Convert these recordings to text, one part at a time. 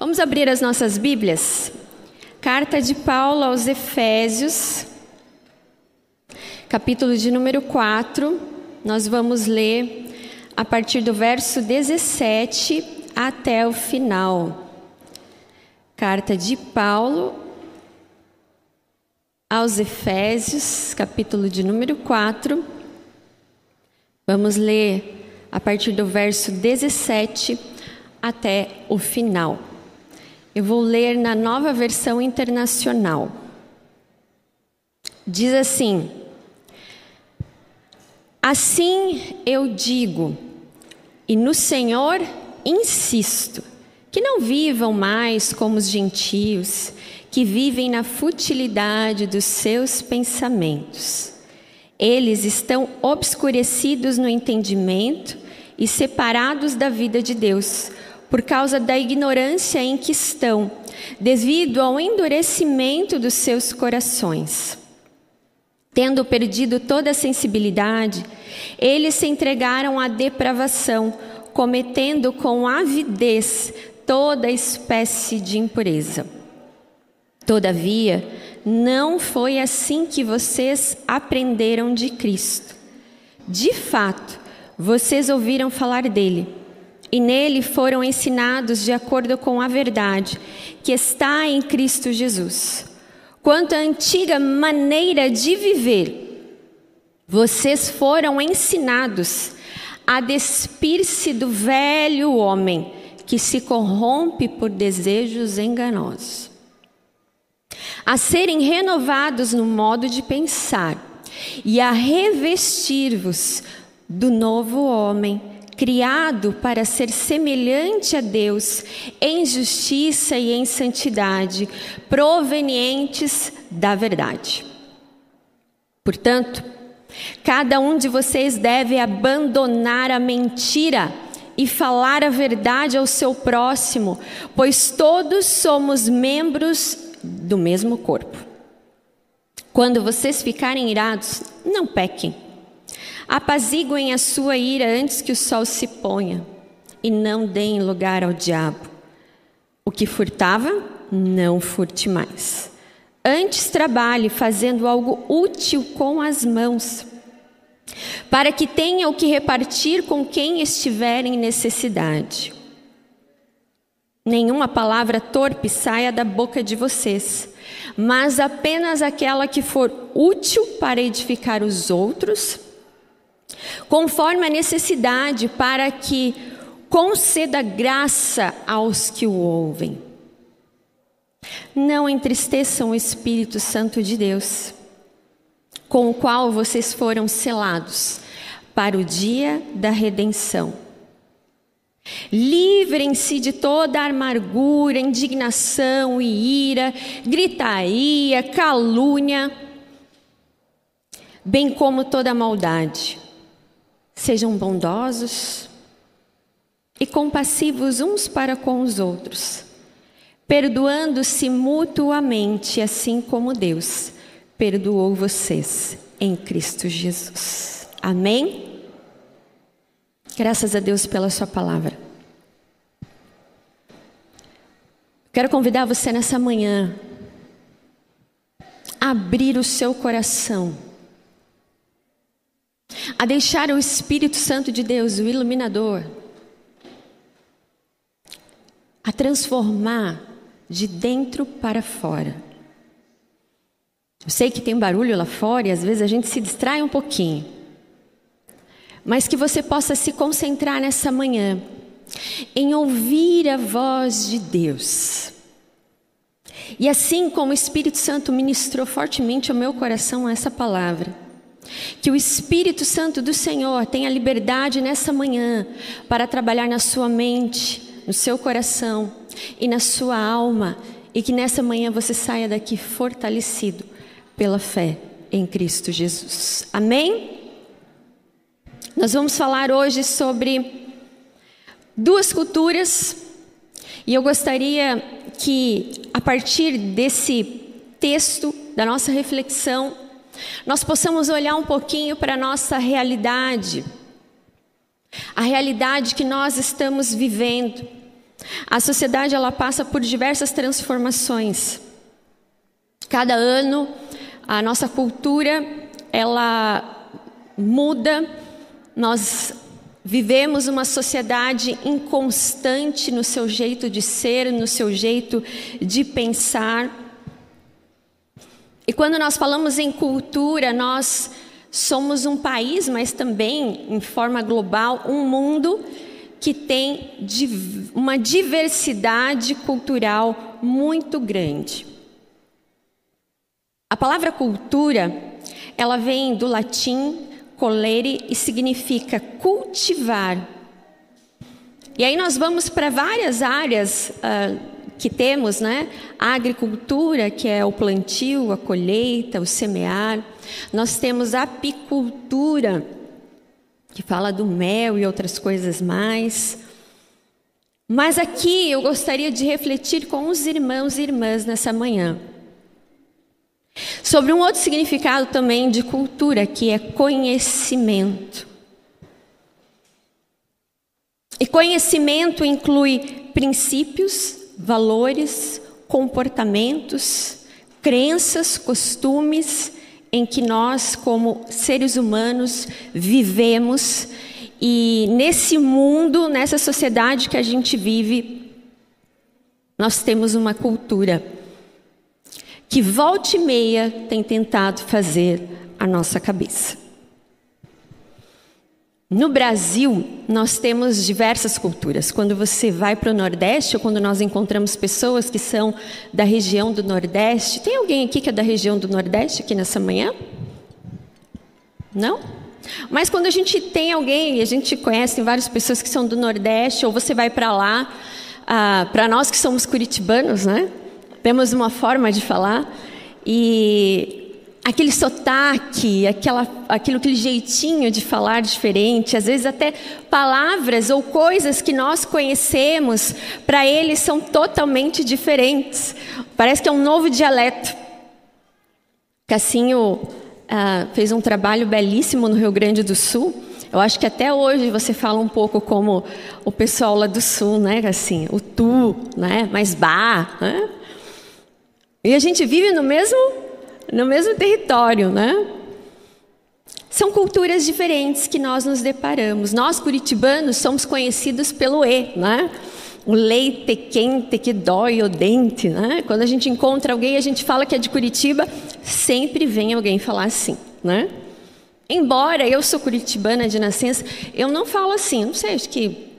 Vamos abrir as nossas Bíblias? Carta de Paulo aos Efésios, capítulo de número 4. Nós vamos ler a partir do verso 17 até o final. Carta de Paulo aos Efésios, capítulo de número 4. Vamos ler a partir do verso 17 até o final. Eu vou ler na nova versão internacional. Diz assim: Assim eu digo, e no Senhor insisto, que não vivam mais como os gentios, que vivem na futilidade dos seus pensamentos. Eles estão obscurecidos no entendimento e separados da vida de Deus por causa da ignorância em que estão, devido ao endurecimento dos seus corações. Tendo perdido toda a sensibilidade, eles se entregaram à depravação, cometendo com avidez toda espécie de impureza. Todavia, não foi assim que vocês aprenderam de Cristo. De fato, vocês ouviram falar dele e nele foram ensinados de acordo com a verdade que está em Cristo Jesus. Quanto à antiga maneira de viver, vocês foram ensinados a despir-se do velho homem que se corrompe por desejos enganosos, a serem renovados no modo de pensar e a revestir-vos do novo homem criado para ser semelhante a Deus em justiça e em santidade, provenientes da verdade. Portanto, cada um de vocês deve abandonar a mentira e falar a verdade ao seu próximo, pois todos somos membros do mesmo corpo. Quando vocês ficarem irados, não pequem. Apaziguem a sua ira antes que o sol se ponha, e não deem lugar ao diabo. O que furtava, não furte mais. Antes trabalhe fazendo algo útil com as mãos, para que tenha o que repartir com quem estiver em necessidade. Nenhuma palavra torpe saia da boca de vocês, mas apenas aquela que for útil para edificar os outros conforme a necessidade, para que conceda graça aos que o ouvem. Não entristeçam o Espírito Santo de Deus, com o qual vocês foram selados para o dia da redenção. Livrem-se de toda amargura, indignação e ira, gritaria, calúnia, bem como toda maldade. Sejam bondosos e compassivos uns para com os outros, perdoando-se mutuamente, assim como Deus perdoou vocês em Cristo Jesus. Amém? Graças a Deus pela Sua palavra. Quero convidar você nessa manhã a abrir o seu coração a deixar o Espírito Santo de Deus, o iluminador, a transformar de dentro para fora. Eu sei que tem barulho lá fora e às vezes a gente se distrai um pouquinho. Mas que você possa se concentrar nessa manhã em ouvir a voz de Deus. E assim como o Espírito Santo ministrou fortemente ao meu coração essa palavra, que o Espírito Santo do Senhor tenha liberdade nessa manhã para trabalhar na sua mente, no seu coração e na sua alma, e que nessa manhã você saia daqui fortalecido pela fé em Cristo Jesus. Amém? Nós vamos falar hoje sobre duas culturas, e eu gostaria que, a partir desse texto, da nossa reflexão, nós possamos olhar um pouquinho para a nossa realidade, a realidade que nós estamos vivendo, A sociedade ela passa por diversas transformações. Cada ano a nossa cultura ela muda. Nós vivemos uma sociedade inconstante no seu jeito de ser, no seu jeito de pensar. E quando nós falamos em cultura, nós somos um país, mas também, em forma global, um mundo que tem uma diversidade cultural muito grande. A palavra cultura, ela vem do latim colere e significa cultivar. E aí nós vamos para várias áreas uh, que temos, né? A agricultura, que é o plantio, a colheita, o semear. Nós temos a apicultura, que fala do mel e outras coisas mais. Mas aqui eu gostaria de refletir com os irmãos e irmãs nessa manhã. Sobre um outro significado também de cultura, que é conhecimento. E conhecimento inclui princípios, valores, comportamentos, crenças, costumes em que nós, como seres humanos, vivemos e nesse mundo, nessa sociedade que a gente vive, nós temos uma cultura que volta e meia tem tentado fazer a nossa cabeça. No Brasil, nós temos diversas culturas. Quando você vai para o Nordeste, ou quando nós encontramos pessoas que são da região do Nordeste, tem alguém aqui que é da região do Nordeste aqui nessa manhã? Não? Mas quando a gente tem alguém, e a gente conhece várias pessoas que são do Nordeste, ou você vai para lá, ah, para nós que somos curitibanos, né? Temos uma forma de falar e aquele sotaque, aquela, aquilo, aquele jeitinho de falar diferente, às vezes até palavras ou coisas que nós conhecemos, para eles são totalmente diferentes. Parece que é um novo dialeto. Cassinho ah, fez um trabalho belíssimo no Rio Grande do Sul. Eu acho que até hoje você fala um pouco como o pessoal lá do Sul, né? Assim, o tu, né? Mais bah, né? E a gente vive no mesmo, no mesmo território, né? São culturas diferentes que nós nos deparamos. Nós, curitibanos, somos conhecidos pelo E, né? O leite quente que dói o dente, né? Quando a gente encontra alguém, a gente fala que é de Curitiba, sempre vem alguém falar assim, né? Embora eu sou curitibana de nascença, eu não falo assim, não sei, acho que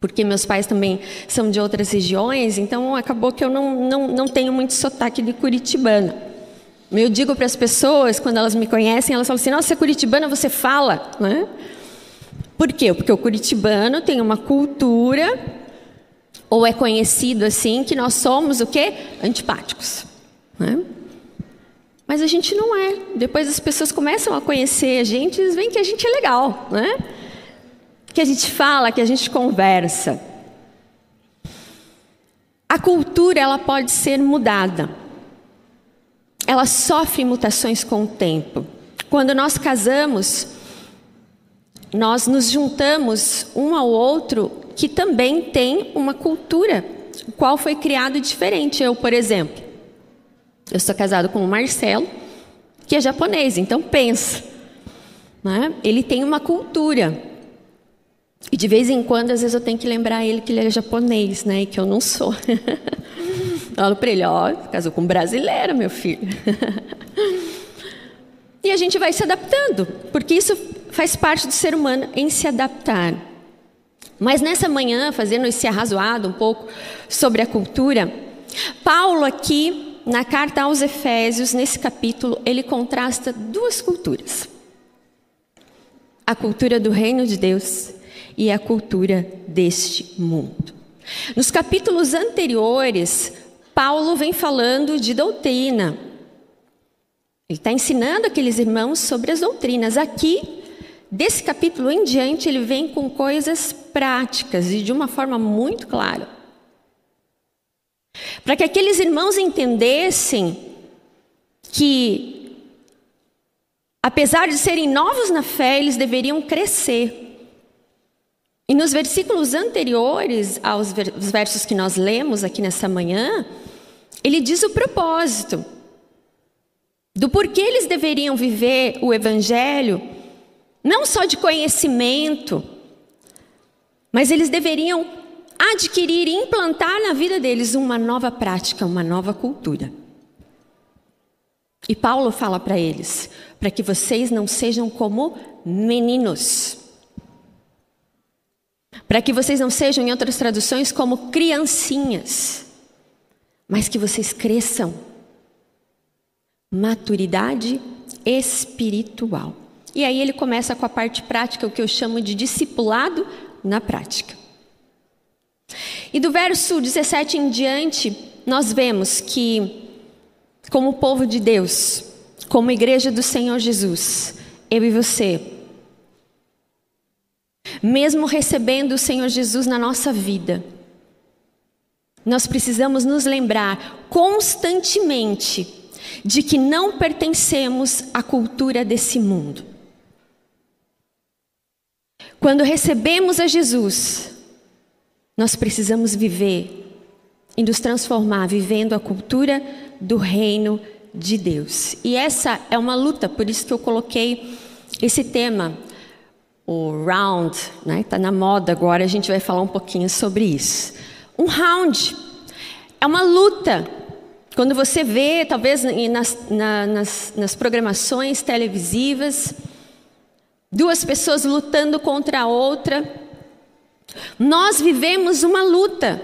porque meus pais também são de outras regiões, então acabou que eu não, não, não tenho muito sotaque de curitibana. Eu digo para as pessoas, quando elas me conhecem, elas falam assim: Nossa, curitibana, você fala. Né? Por quê? Porque o curitibano tem uma cultura, ou é conhecido assim, que nós somos o quê? Antipáticos. Né? Mas a gente não é. Depois as pessoas começam a conhecer a gente e veem que a gente é legal. Né? que a gente fala, que a gente conversa. A cultura ela pode ser mudada. Ela sofre mutações com o tempo. Quando nós casamos, nós nos juntamos um ao outro que também tem uma cultura, o qual foi criado diferente. Eu, por exemplo, eu sou casado com o Marcelo, que é japonês, então pensa. Né? Ele tem uma cultura. E de vez em quando, às vezes eu tenho que lembrar ele que ele é japonês, né? E que eu não sou. Falo para ele, ó, casou com um brasileiro, meu filho. e a gente vai se adaptando, porque isso faz parte do ser humano em se adaptar. Mas nessa manhã, fazendo esse arrazoado um pouco sobre a cultura, Paulo aqui, na carta aos Efésios, nesse capítulo, ele contrasta duas culturas. A cultura do reino de Deus e a cultura deste mundo. Nos capítulos anteriores, Paulo vem falando de doutrina. Ele está ensinando aqueles irmãos sobre as doutrinas. Aqui, desse capítulo em diante, ele vem com coisas práticas e de uma forma muito clara. Para que aqueles irmãos entendessem que, apesar de serem novos na fé, eles deveriam crescer E nos versículos anteriores aos versos que nós lemos aqui nessa manhã, ele diz o propósito do porquê eles deveriam viver o evangelho, não só de conhecimento, mas eles deveriam adquirir e implantar na vida deles uma nova prática, uma nova cultura. E Paulo fala para eles, para que vocês não sejam como meninos. Para que vocês não sejam, em outras traduções, como criancinhas, mas que vocês cresçam. Maturidade espiritual. E aí ele começa com a parte prática, o que eu chamo de discipulado na prática. E do verso 17 em diante, nós vemos que, como povo de Deus, como igreja do Senhor Jesus, eu e você, mesmo recebendo o Senhor Jesus na nossa vida, nós precisamos nos lembrar constantemente de que não pertencemos à cultura desse mundo. Quando recebemos a Jesus, nós precisamos viver e nos transformar vivendo a cultura do reino de Deus. E essa é uma luta, por isso que eu coloquei esse tema o round, né? Está na moda agora, a gente vai falar um pouquinho sobre isso. Um round é uma luta. Quando você vê, talvez nas, na, nas, nas programações televisivas, duas pessoas lutando contra a outra, nós vivemos uma luta.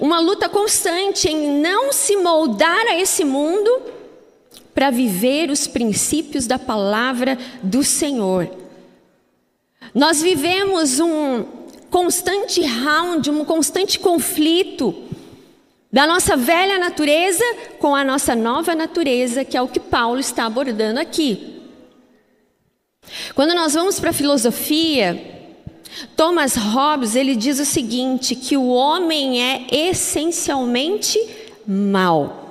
Uma luta constante em não se moldar a esse mundo para viver os princípios da palavra do Senhor. Nós vivemos um constante round, um constante conflito da nossa velha natureza com a nossa nova natureza, que é o que Paulo está abordando aqui. Quando nós vamos para a filosofia, Thomas Hobbes ele diz o seguinte: que o homem é essencialmente mau.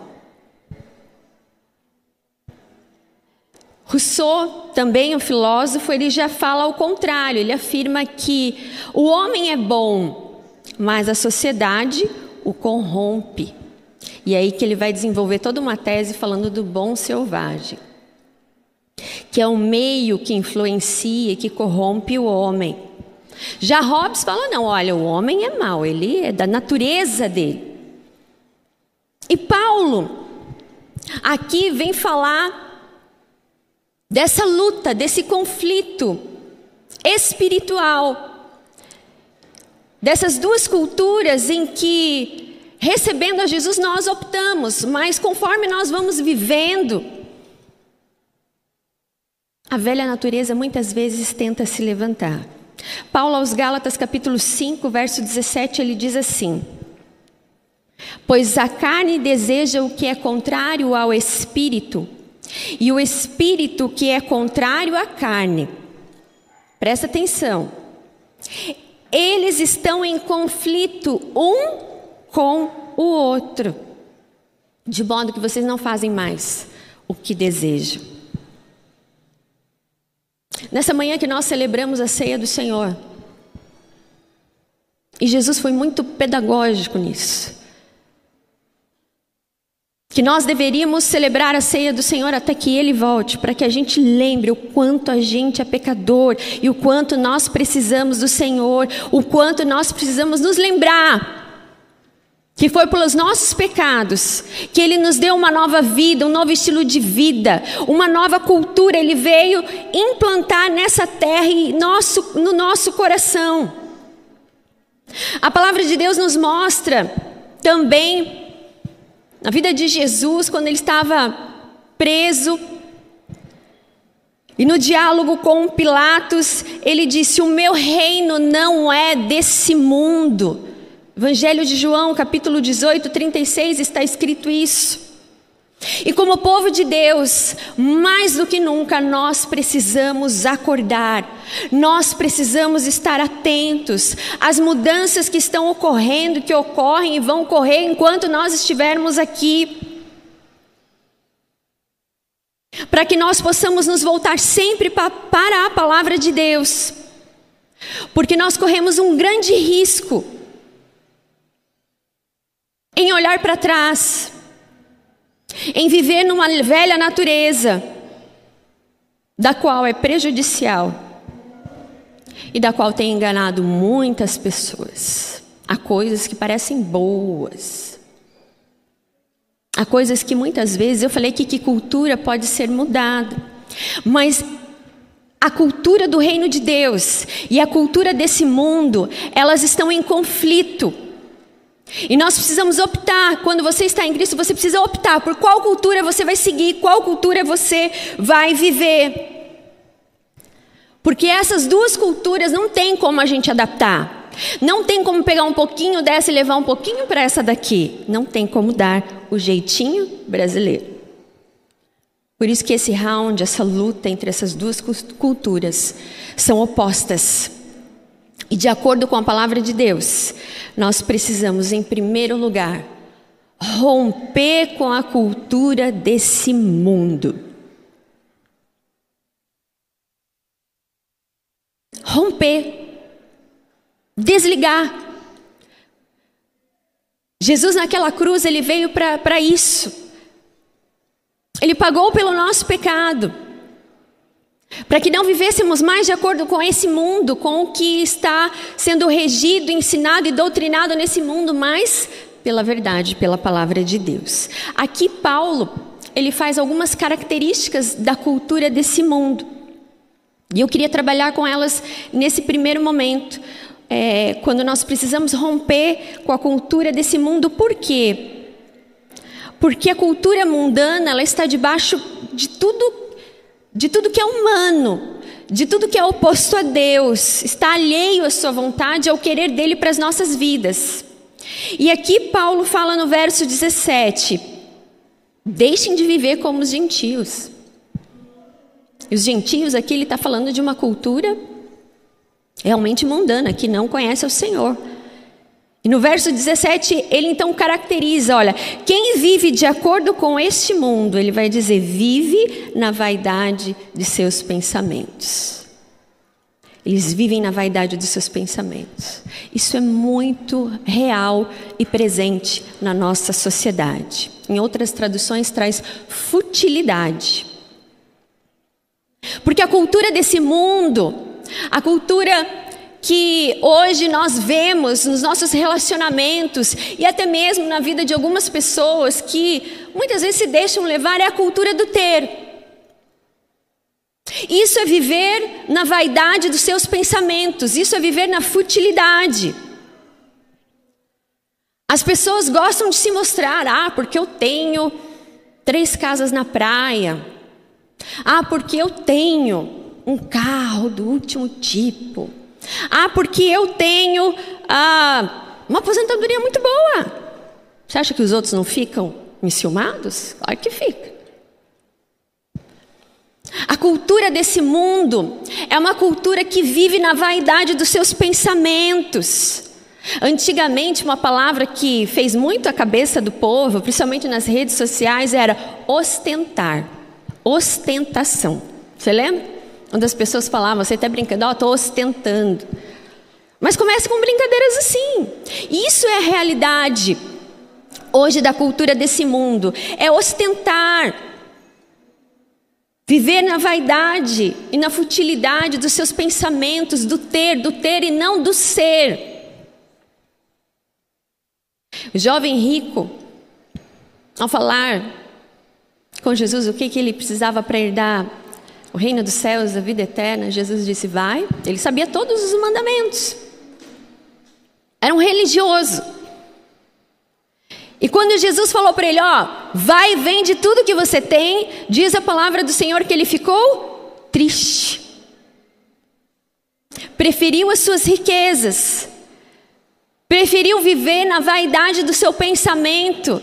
Rousseau, também um filósofo, ele já fala ao contrário, ele afirma que o homem é bom, mas a sociedade o corrompe. E é aí que ele vai desenvolver toda uma tese falando do bom selvagem, que é o meio que influencia e que corrompe o homem. Já Hobbes fala: não, olha, o homem é mau, ele é da natureza dele. E Paulo, aqui vem falar dessa luta, desse conflito espiritual, dessas duas culturas em que, recebendo a Jesus, nós optamos, mas conforme nós vamos vivendo, a velha natureza muitas vezes tenta se levantar. Paulo aos Gálatas capítulo 5, verso 17, ele diz assim: Pois a carne deseja o que é contrário ao espírito, e o espírito que é contrário à carne. Presta atenção. Eles estão em conflito um com o outro, de modo que vocês não fazem mais o que desejam. Nessa manhã que nós celebramos a ceia do Senhor, e Jesus foi muito pedagógico nisso que nós deveríamos celebrar a ceia do Senhor até que Ele volte, para que a gente lembre o quanto a gente é pecador e o quanto nós precisamos do Senhor, o quanto nós precisamos nos lembrar que foi pelos nossos pecados que Ele nos deu uma nova vida, um novo estilo de vida, uma nova cultura. Ele veio implantar nessa terra e nosso, no nosso coração. A palavra de Deus nos mostra também na vida de Jesus, quando ele estava preso, e no diálogo com Pilatos, ele disse: O meu reino não é desse mundo. Evangelho de João, capítulo 18, 36, está escrito isso. E como povo de Deus, mais do que nunca nós precisamos acordar, nós precisamos estar atentos às mudanças que estão ocorrendo, que ocorrem e vão ocorrer enquanto nós estivermos aqui. Para que nós possamos nos voltar sempre para a palavra de Deus, Porque nós corremos um grande risco em olhar para trás, em viver numa velha natureza, da qual é prejudicial e da qual tem enganado muitas pessoas. Há coisas que parecem boas. Há coisas que muitas vezes eu falei que, que cultura pode ser mudada, mas a cultura do reino de Deus e a cultura desse mundo, elas estão em conflito. E nós precisamos optar, quando você está em Cristo, você precisa optar por qual cultura você vai seguir, qual cultura você vai viver. Porque essas duas culturas não tem como a gente adaptar. Não tem como pegar um pouquinho dessa e levar um pouquinho para essa daqui. Não tem como dar o jeitinho brasileiro. Por isso que esse round, essa luta entre essas duas culturas são opostas. E de acordo com a palavra de Deus, nós precisamos, em primeiro lugar, romper com a cultura desse mundo. Romper. Desligar. Jesus naquela cruz, ele veio para isso. Ele pagou pelo nosso pecado. Para que não vivêssemos mais de acordo com esse mundo, com o que está sendo regido, ensinado e doutrinado nesse mundo, mas pela verdade, pela palavra de Deus. Aqui Paulo, ele faz algumas características da cultura desse mundo. E eu queria trabalhar com elas nesse primeiro momento, é, quando nós precisamos romper com a cultura desse mundo. Por quê? Porque a cultura mundana ela está debaixo de tudo de tudo que é humano, de tudo que é oposto a Deus, está alheio à sua vontade, ao querer dele para as nossas vidas. E aqui Paulo fala no verso 17: deixem de viver como os gentios. E os gentios aqui ele está falando de uma cultura realmente mundana, que não conhece o Senhor. E no verso 17, ele então caracteriza: olha, quem vive de acordo com este mundo, ele vai dizer, vive na vaidade de seus pensamentos. Eles vivem na vaidade dos seus pensamentos. Isso é muito real e presente na nossa sociedade. Em outras traduções, traz futilidade. Porque a cultura desse mundo, a cultura que hoje nós vemos nos nossos relacionamentos e até mesmo na vida de algumas pessoas que muitas vezes se deixam levar é a cultura do ter. Isso é viver na vaidade dos seus pensamentos, isso é viver na futilidade. As pessoas gostam de se mostrar, ah, porque eu tenho três casas na praia. Ah, porque eu tenho um carro do último tipo. Ah, porque eu tenho ah, uma aposentadoria muito boa. Você acha que os outros não ficam enciumados? Claro que fica. A cultura desse mundo é uma cultura que vive na vaidade dos seus pensamentos. Antigamente, uma palavra que fez muito a cabeça do povo, principalmente nas redes sociais, era ostentar. Ostentação. Você lembra? Onde as pessoas falavam, você está brincando, oh, estou ostentando. Mas começa com brincadeiras assim. Isso é a realidade hoje da cultura desse mundo. É ostentar. Viver na vaidade e na futilidade dos seus pensamentos, do ter, do ter e não do ser. O jovem rico, ao falar com Jesus o que, que ele precisava para herdar o reino dos céus, a vida eterna, Jesus disse: Vai. Ele sabia todos os mandamentos. Era um religioso. E quando Jesus falou para ele: Ó, vai e vende tudo que você tem, diz a palavra do Senhor que ele ficou triste. Preferiu as suas riquezas, preferiu viver na vaidade do seu pensamento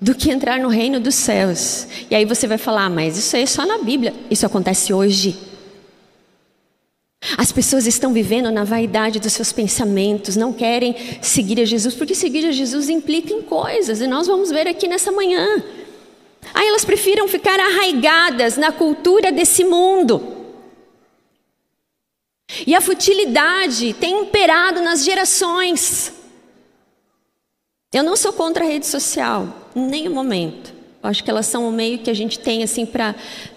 do que entrar no reino dos céus. E aí você vai falar, ah, mas isso é só na Bíblia. Isso acontece hoje. As pessoas estão vivendo na vaidade dos seus pensamentos, não querem seguir a Jesus, porque seguir a Jesus implica em coisas, e nós vamos ver aqui nessa manhã. Aí elas prefiram ficar arraigadas na cultura desse mundo. E a futilidade tem imperado nas gerações. Eu não sou contra a rede social, em nenhum momento. Eu acho que elas são o meio que a gente tem assim para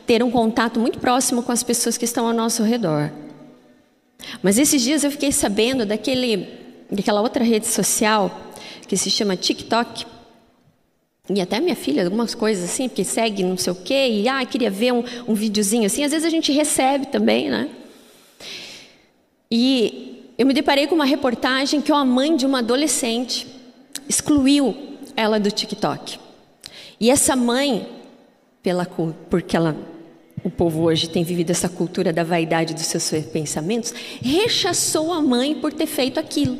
ter um contato muito próximo com as pessoas que estão ao nosso redor. Mas esses dias eu fiquei sabendo daquele, daquela outra rede social que se chama TikTok. E até minha filha, algumas coisas assim, porque segue não sei o quê, e ah, queria ver um, um videozinho assim. Às vezes a gente recebe também, né? E eu me deparei com uma reportagem que uma mãe de uma adolescente excluiu ela do TikTok. E essa mãe, pela, porque ela, o povo hoje tem vivido essa cultura da vaidade dos seus pensamentos, rechaçou a mãe por ter feito aquilo.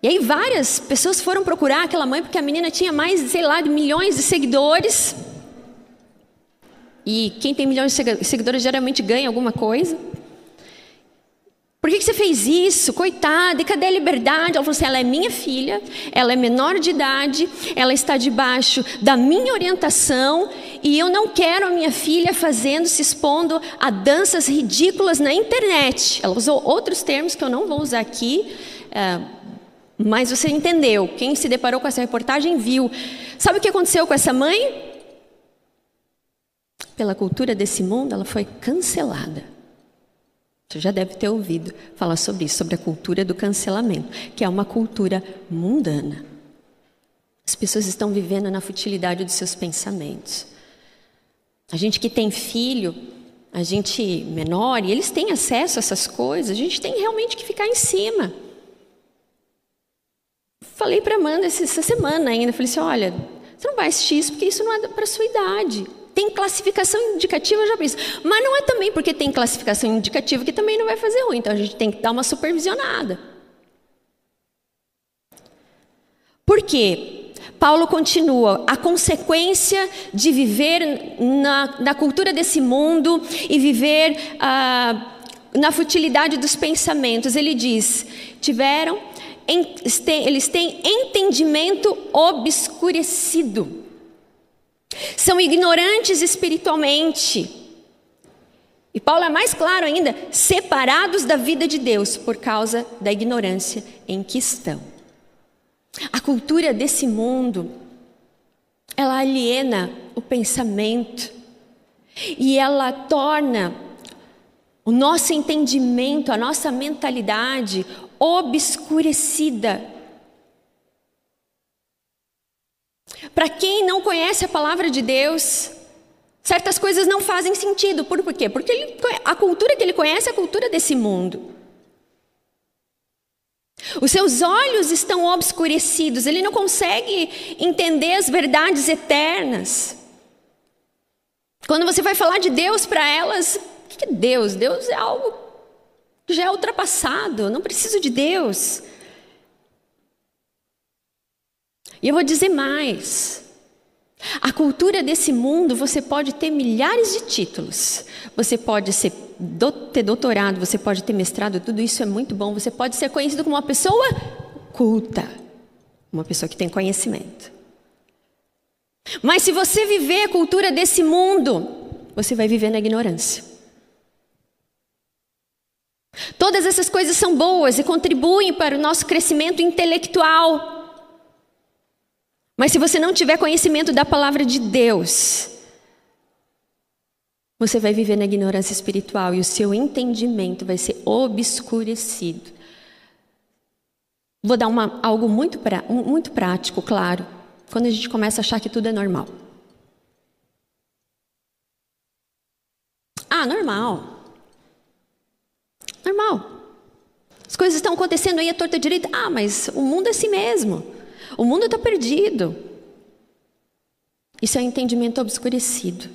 E aí várias pessoas foram procurar aquela mãe porque a menina tinha mais, sei lá, de milhões de seguidores. E quem tem milhões de seguidores geralmente ganha alguma coisa. Por que, você fez isso? Coitada, e cadê a liberdade? Ela falou assim: ela é minha filha, ela é menor de idade, ela está debaixo da minha orientação e eu não quero a minha filha fazendo, se expondo a danças ridículas na internet. Ela usou outros termos que eu não vou usar aqui. É, mas você entendeu, quem se deparou com essa reportagem viu. Sabe o que aconteceu com essa mãe? Pela cultura desse mundo, ela foi cancelada. Você já deve ter ouvido falar sobre isso, sobre a cultura do cancelamento, que é uma cultura mundana. As pessoas estão vivendo na futilidade dos seus pensamentos. A gente que tem filho, a gente menor, e eles têm acesso a essas coisas, a gente tem realmente que ficar em cima. Falei para Amanda essa semana ainda, falei assim, olha, você não vai assistir isso porque isso não é para sua idade. Tem classificação indicativa, já isso. Mas não é também porque tem classificação indicativa que também não vai fazer ruim. Então a gente tem que dar uma supervisionada. Por quê? Paulo continua, a consequência de viver na, na cultura desse mundo e viver ah, na futilidade dos pensamentos. Ele diz: tiveram eles têm entendimento obscurecido. São ignorantes espiritualmente. E Paulo é mais claro ainda: separados da vida de Deus por causa da ignorância em que estão. A cultura desse mundo, ela aliena o pensamento e ela torna o nosso entendimento, a nossa mentalidade obscurecida. Para quem não conhece a palavra de Deus, certas coisas não fazem sentido. Por quê? Porque ele, a cultura que ele conhece é a cultura desse mundo. Os seus olhos estão obscurecidos, ele não consegue entender as verdades eternas. Quando você vai falar de Deus para elas, o que é Deus? Deus é algo já é ultrapassado, não preciso de Deus. E eu vou dizer mais. A cultura desse mundo, você pode ter milhares de títulos. Você pode ser, ter doutorado, você pode ter mestrado, tudo isso é muito bom. Você pode ser conhecido como uma pessoa culta, uma pessoa que tem conhecimento. Mas se você viver a cultura desse mundo, você vai viver na ignorância. Todas essas coisas são boas e contribuem para o nosso crescimento intelectual. Mas se você não tiver conhecimento da palavra de Deus, você vai viver na ignorância espiritual e o seu entendimento vai ser obscurecido. Vou dar uma, algo muito, pra, muito prático, claro, quando a gente começa a achar que tudo é normal. Ah, normal. Normal. As coisas estão acontecendo aí à torta direita. Ah, mas o mundo é assim mesmo. O mundo está perdido. Isso é entendimento obscurecido.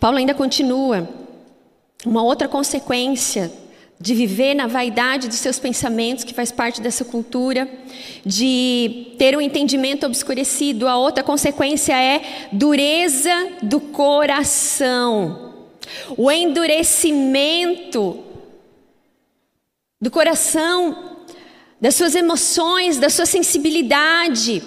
Paulo ainda continua. Uma outra consequência de viver na vaidade dos seus pensamentos, que faz parte dessa cultura, de ter um entendimento obscurecido. A outra consequência é dureza do coração. O endurecimento do coração, das suas emoções, da sua sensibilidade.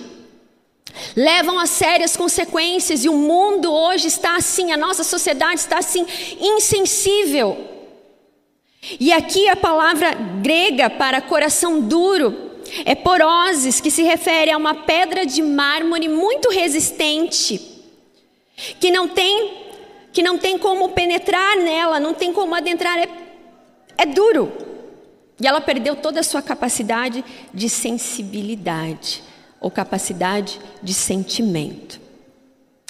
levam a sério as consequências e o mundo hoje está assim, a nossa sociedade está assim, insensível. E aqui a palavra grega para coração duro é poroses, que se refere a uma pedra de mármore muito resistente, que não tem que não tem como penetrar nela, não tem como adentrar, é, é duro. E ela perdeu toda a sua capacidade de sensibilidade ou capacidade de sentimento.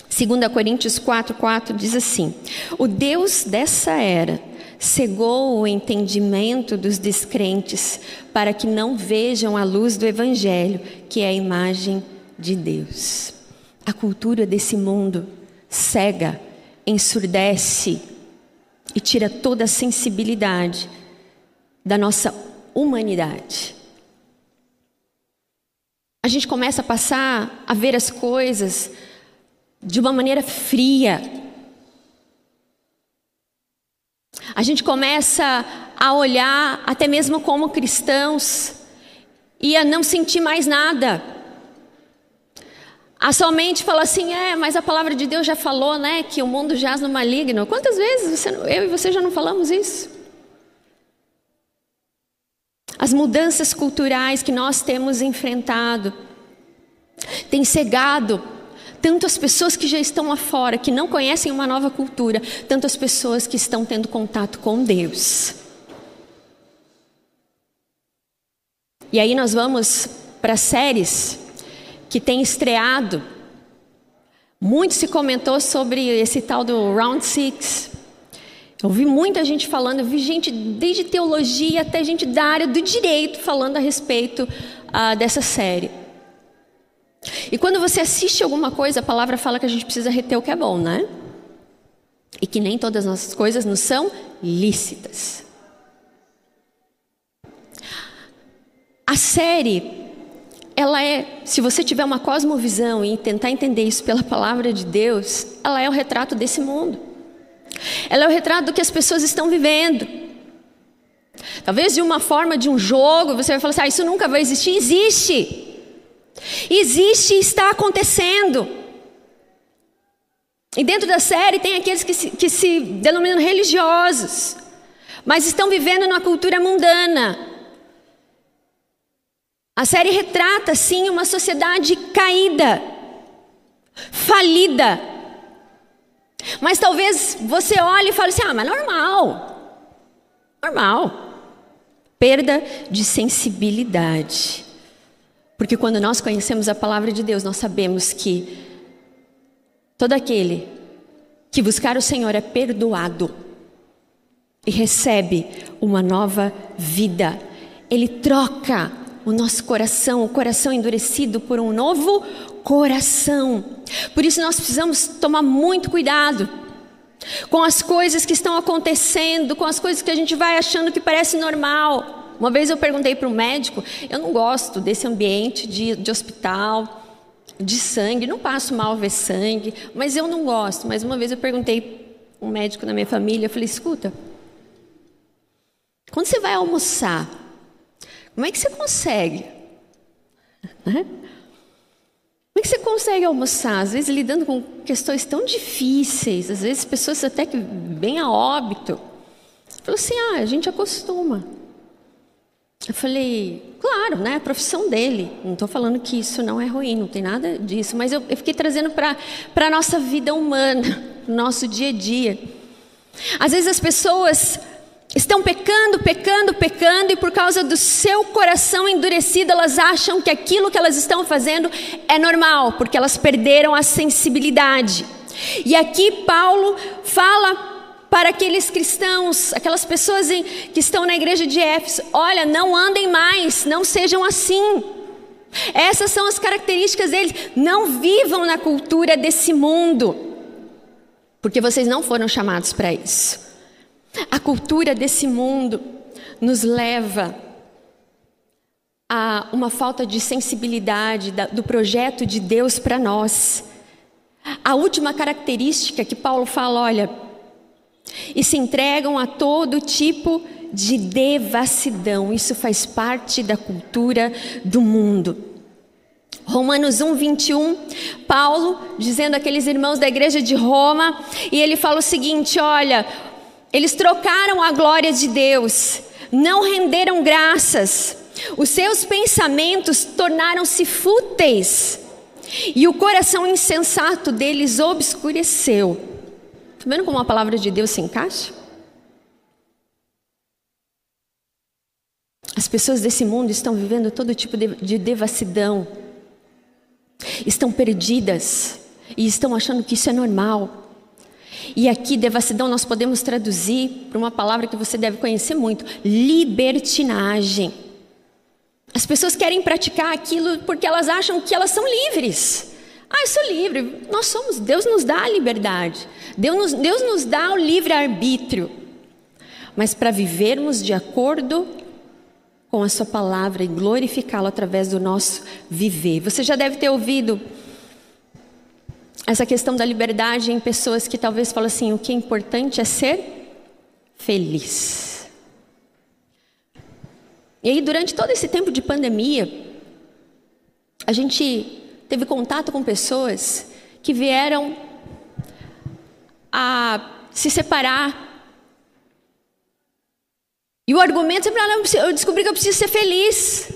2 Coríntios 4,4 diz assim: O Deus dessa era cegou o entendimento dos descrentes para que não vejam a luz do Evangelho, que é a imagem de Deus. A cultura desse mundo cega, ensurdece e tira toda a sensibilidade da nossa humanidade. A gente começa a passar a ver as coisas de uma maneira fria. A gente começa a olhar, até mesmo como cristãos, e a não sentir mais nada. A somente fala assim, é, mas a palavra de Deus já falou, né, que o mundo jaz no maligno. Quantas vezes você, eu e você já não falamos isso? As mudanças culturais que nós temos enfrentado têm cegado tanto as pessoas que já estão lá fora, que não conhecem uma nova cultura, tanto as pessoas que estão tendo contato com Deus. E aí nós vamos para séries que têm estreado. Muito se comentou sobre esse tal do Round Six, eu vi muita gente falando, eu vi gente desde teologia até gente da área do direito falando a respeito uh, dessa série. E quando você assiste alguma coisa, a palavra fala que a gente precisa reter o que é bom, né? E que nem todas as nossas coisas nos são lícitas. A série, ela é, se você tiver uma cosmovisão e tentar entender isso pela palavra de Deus, ela é o retrato desse mundo. Ela é o retrato do que as pessoas estão vivendo. Talvez de uma forma de um jogo, você vai falar assim: ah, isso nunca vai existir. Existe. Existe e está acontecendo. E dentro da série tem aqueles que se, que se denominam religiosos, mas estão vivendo numa cultura mundana. A série retrata, sim, uma sociedade caída, falida, mas talvez você olhe e fale assim: ah, mas normal. Normal. Perda de sensibilidade. Porque quando nós conhecemos a palavra de Deus, nós sabemos que todo aquele que buscar o Senhor é perdoado e recebe uma nova vida. Ele troca o nosso coração, o coração endurecido, por um novo coração. Por isso nós precisamos tomar muito cuidado com as coisas que estão acontecendo, com as coisas que a gente vai achando que parece normal. Uma vez eu perguntei para um médico, eu não gosto desse ambiente de, de hospital, de sangue, não passo mal ver sangue, mas eu não gosto. Mas uma vez eu perguntei um médico na minha família, eu falei, escuta, quando você vai almoçar, como é que você consegue? Né? Como é que você consegue almoçar? Às vezes lidando com questões tão difíceis, às vezes pessoas até que bem a óbito. Falou assim: ah, a gente acostuma. Eu falei, claro, né? A profissão dele. Não estou falando que isso não é ruim, não tem nada disso. Mas eu, eu fiquei trazendo para a nossa vida humana, nosso dia a dia. Às vezes as pessoas Estão pecando, pecando, pecando, e por causa do seu coração endurecido, elas acham que aquilo que elas estão fazendo é normal, porque elas perderam a sensibilidade. E aqui Paulo fala para aqueles cristãos, aquelas pessoas em, que estão na igreja de Éfeso: olha, não andem mais, não sejam assim. Essas são as características deles. Não vivam na cultura desse mundo, porque vocês não foram chamados para isso. A cultura desse mundo nos leva a uma falta de sensibilidade do projeto de Deus para nós. A última característica que Paulo fala, olha, e se entregam a todo tipo de devassidão. Isso faz parte da cultura do mundo. Romanos 1, 21, Paulo dizendo àqueles irmãos da igreja de Roma, e ele fala o seguinte: olha, eles trocaram a glória de Deus, não renderam graças, os seus pensamentos tornaram-se fúteis, e o coração insensato deles obscureceu. Está vendo como a palavra de Deus se encaixa? As pessoas desse mundo estão vivendo todo tipo de, de devassidão, estão perdidas e estão achando que isso é normal. E aqui, devassidão, nós podemos traduzir para uma palavra que você deve conhecer muito: libertinagem. As pessoas querem praticar aquilo porque elas acham que elas são livres. Ah, eu sou livre. Nós somos, Deus nos dá a liberdade. Deus nos, Deus nos dá o livre-arbítrio. Mas para vivermos de acordo com a Sua palavra e glorificá-lo através do nosso viver. Você já deve ter ouvido essa questão da liberdade em pessoas que talvez falam assim: o que é importante é ser feliz. E aí, durante todo esse tempo de pandemia, a gente teve contato com pessoas que vieram a se separar e o argumento sempre, ah, eu descobri que eu preciso ser feliz.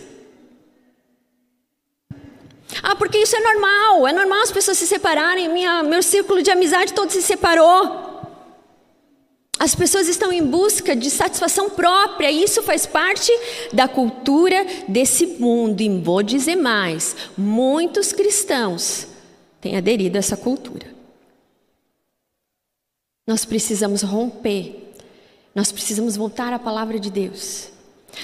Ah, porque isso é normal, é normal as pessoas se separarem, minha, meu círculo de amizade todo se separou. As pessoas estão em busca de satisfação própria, e isso faz parte da cultura desse mundo. E vou dizer mais: muitos cristãos têm aderido a essa cultura. Nós precisamos romper nós precisamos voltar à palavra de Deus.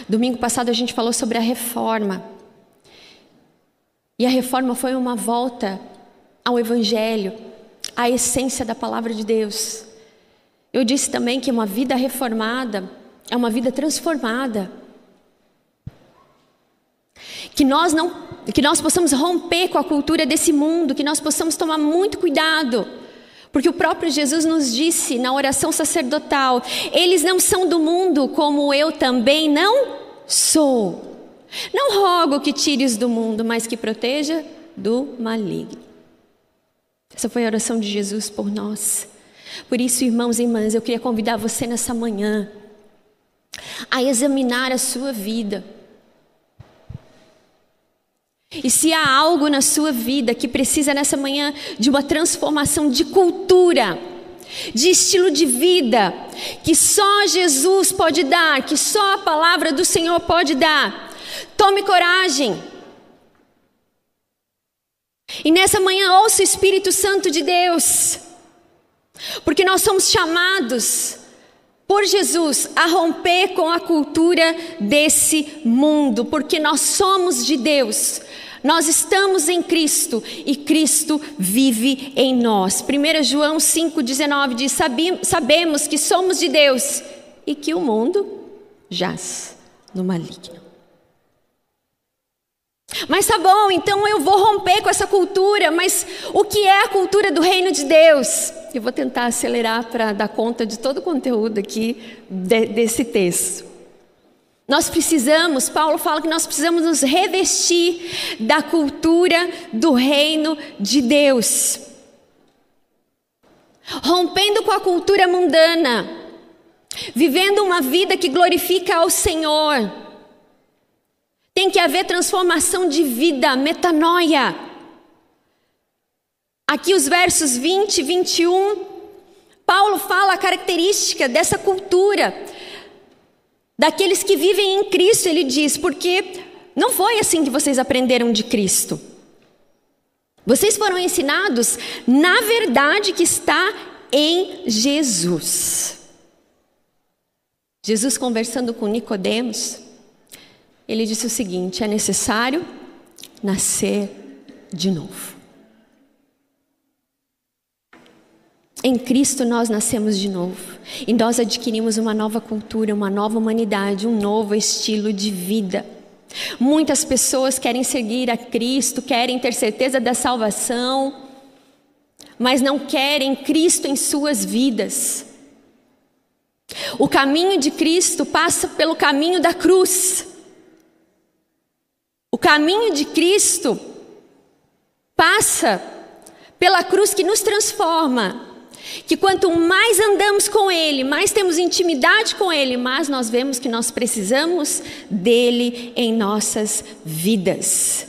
Domingo passado a gente falou sobre a reforma. E a reforma foi uma volta ao Evangelho, à essência da palavra de Deus. Eu disse também que uma vida reformada é uma vida transformada. Que nós não, que nós possamos romper com a cultura desse mundo, que nós possamos tomar muito cuidado porque o próprio Jesus nos disse na oração sacerdotal: eles não são do mundo, como eu também não sou. Não rogo que tires do mundo, mas que proteja do maligno. Essa foi a oração de Jesus por nós. Por isso, irmãos e irmãs, eu queria convidar você nessa manhã a examinar a sua vida e se há algo na sua vida que precisa nessa manhã de uma transformação de cultura, de estilo de vida, que só Jesus pode dar, que só a palavra do Senhor pode dar, tome coragem. E nessa manhã ouça o Espírito Santo de Deus, porque nós somos chamados por Jesus a romper com a cultura desse mundo, porque nós somos de Deus. Nós estamos em Cristo e Cristo vive em nós. 1 João 5,19 diz: Sabemos que somos de Deus e que o mundo jaz no maligno. Mas tá bom, então eu vou romper com essa cultura, mas o que é a cultura do reino de Deus? Eu vou tentar acelerar para dar conta de todo o conteúdo aqui de, desse texto. Nós precisamos, Paulo fala que nós precisamos nos revestir da cultura do reino de Deus. Rompendo com a cultura mundana, vivendo uma vida que glorifica ao Senhor. Tem que haver transformação de vida, metanoia. Aqui os versos 20 e 21, Paulo fala a característica dessa cultura daqueles que vivem em Cristo, ele diz, porque não foi assim que vocês aprenderam de Cristo. Vocês foram ensinados na verdade que está em Jesus. Jesus conversando com Nicodemos, ele disse o seguinte: é necessário nascer de novo. Em Cristo nós nascemos de novo e nós adquirimos uma nova cultura, uma nova humanidade, um novo estilo de vida. Muitas pessoas querem seguir a Cristo, querem ter certeza da salvação, mas não querem Cristo em suas vidas. O caminho de Cristo passa pelo caminho da cruz. O caminho de Cristo passa pela cruz que nos transforma. Que quanto mais andamos com Ele, mais temos intimidade com Ele, mais nós vemos que nós precisamos dele em nossas vidas.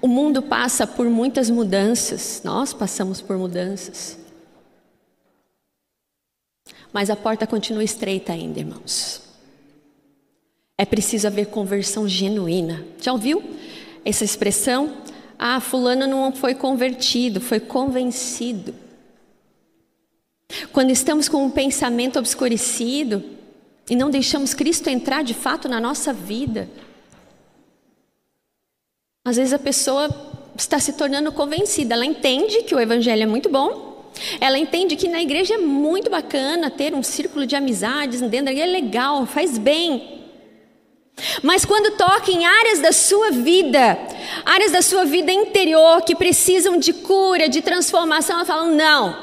O mundo passa por muitas mudanças, nós passamos por mudanças. Mas a porta continua estreita ainda, irmãos. É preciso haver conversão genuína. Já ouviu essa expressão? Ah, fulano não foi convertido, foi convencido. Quando estamos com um pensamento obscurecido e não deixamos Cristo entrar de fato na nossa vida, às vezes a pessoa está se tornando convencida, ela entende que o evangelho é muito bom, ela entende que na igreja é muito bacana ter um círculo de amizades dentro da igreja, é legal, faz bem. Mas quando toca em áreas da sua vida, áreas da sua vida interior que precisam de cura, de transformação, ela fala: não,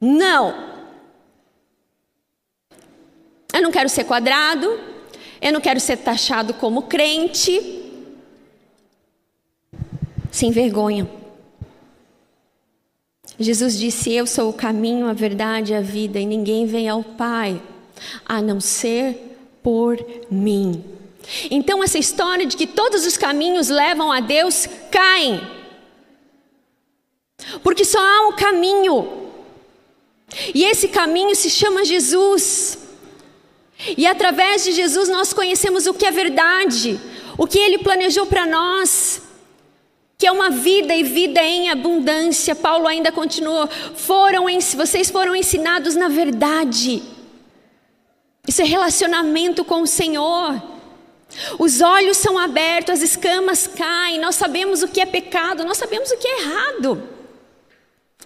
não. Eu não quero ser quadrado, eu não quero ser taxado como crente. Sem vergonha. Jesus disse: Eu sou o caminho, a verdade e a vida, e ninguém vem ao Pai a não ser por mim. Então, essa história de que todos os caminhos levam a Deus caem. Porque só há um caminho. E esse caminho se chama Jesus. E através de Jesus nós conhecemos o que é verdade, o que ele planejou para nós, que é uma vida e vida em abundância. Paulo ainda continua: foram vocês foram ensinados na verdade. Isso é relacionamento com o Senhor. Os olhos são abertos, as escamas caem, nós sabemos o que é pecado, nós sabemos o que é errado.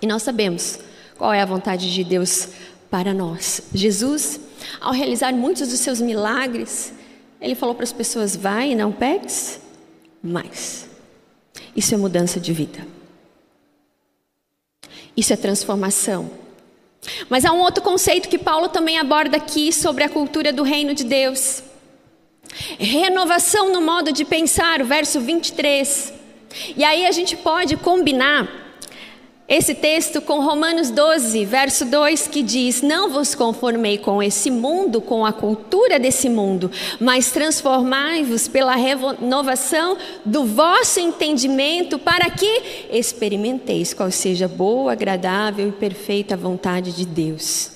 E nós sabemos qual é a vontade de Deus para nós. Jesus, ao realizar muitos dos seus milagres, ele falou para as pessoas: vai e não peques mais. Isso é mudança de vida. Isso é transformação. Mas há um outro conceito que Paulo também aborda aqui sobre a cultura do reino de Deus. Renovação no modo de pensar, o verso 23. E aí a gente pode combinar esse texto com Romanos 12, verso 2, que diz: Não vos conformei com esse mundo, com a cultura desse mundo, mas transformai-vos pela renovação do vosso entendimento, para que experimenteis qual seja boa, agradável e perfeita vontade de Deus.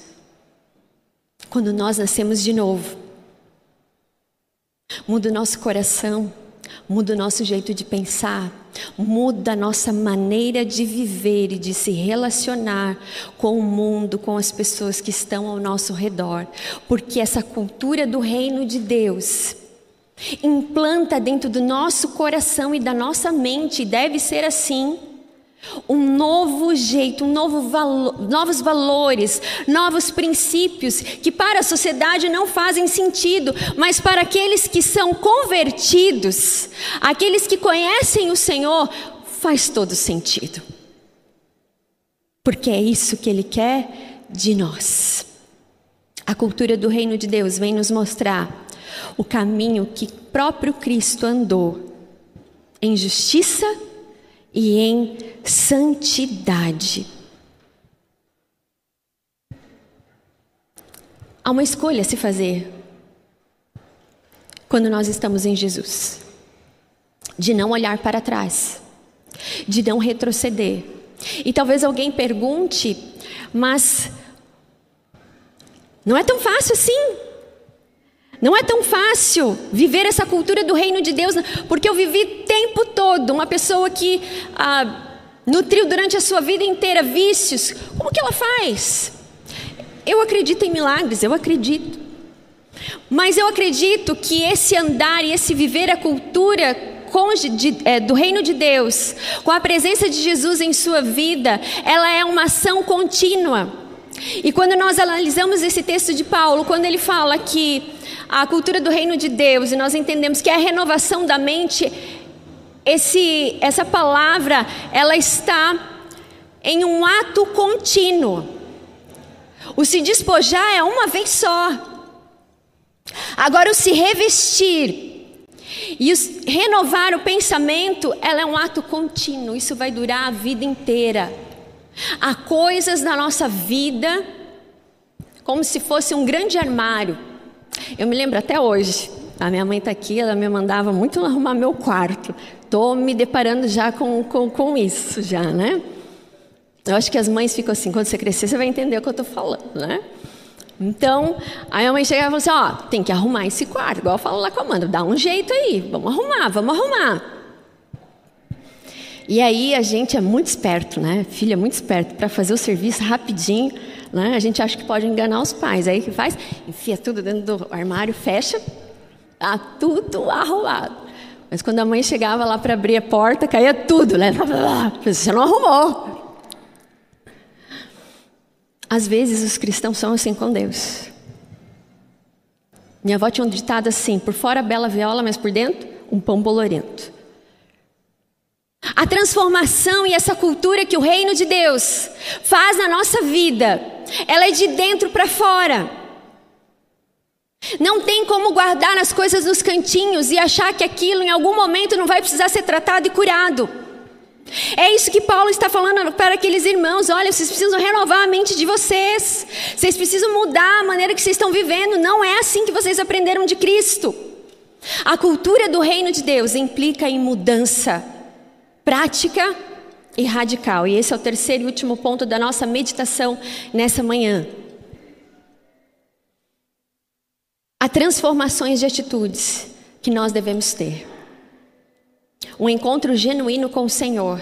Quando nós nascemos de novo, muda o nosso coração muda o nosso jeito de pensar, muda a nossa maneira de viver e de se relacionar com o mundo, com as pessoas que estão ao nosso redor, porque essa cultura do reino de Deus implanta dentro do nosso coração e da nossa mente, deve ser assim um novo jeito, um novo valo, novos valores, novos princípios que para a sociedade não fazem sentido, mas para aqueles que são convertidos, aqueles que conhecem o Senhor, faz todo sentido. Porque é isso que Ele quer de nós. A cultura do reino de Deus vem nos mostrar o caminho que próprio Cristo andou em justiça e em santidade. Há uma escolha a se fazer quando nós estamos em Jesus: de não olhar para trás, de não retroceder. E talvez alguém pergunte, mas não é tão fácil assim. Não é tão fácil viver essa cultura do reino de Deus, porque eu vivi tempo todo uma pessoa que ah, nutriu durante a sua vida inteira vícios. Como que ela faz? Eu acredito em milagres, eu acredito. Mas eu acredito que esse andar e esse viver a cultura é, do reino de Deus, com a presença de Jesus em sua vida, ela é uma ação contínua. E quando nós analisamos esse texto de Paulo, quando ele fala que a cultura do reino de Deus e nós entendemos que é a renovação da mente, esse, essa palavra, ela está em um ato contínuo. O se despojar é uma vez só. Agora, o se revestir E renovar o pensamento, ela é um ato contínuo, isso vai durar a vida inteira. Há coisas na nossa vida como se fosse um grande armário. Eu me lembro até hoje, a minha mãe está aqui, ela me mandava muito arrumar meu quarto. Estou me deparando já com, com, com isso, já, né? Eu acho que as mães ficam assim, quando você crescer, você vai entender o que eu estou falando, né? Então, a mãe chegava e falou assim: ó, tem que arrumar esse quarto, igual eu falo lá com a Amanda, dá um jeito aí, vamos arrumar, vamos arrumar. E aí a gente é muito esperto, né? Filha é muito esperto para fazer o serviço rapidinho, né? A gente acha que pode enganar os pais. Aí que faz? Enfia tudo dentro do armário, fecha, tá tudo arrumado. Mas quando a mãe chegava lá para abrir a porta, caía tudo, né? Você não arrumou. Às vezes os cristãos são assim com Deus. Minha avó tinha um ditado assim: por fora bela viola, mas por dentro um pão bolorento. A transformação e essa cultura que o reino de Deus faz na nossa vida, ela é de dentro para fora. Não tem como guardar as coisas nos cantinhos e achar que aquilo em algum momento não vai precisar ser tratado e curado. É isso que Paulo está falando para aqueles irmãos. Olha, vocês precisam renovar a mente de vocês. Vocês precisam mudar a maneira que vocês estão vivendo. Não é assim que vocês aprenderam de Cristo. A cultura do reino de Deus implica em mudança prática e radical. E esse é o terceiro e último ponto da nossa meditação nessa manhã. Há transformações de atitudes que nós devemos ter. Um encontro genuíno com o Senhor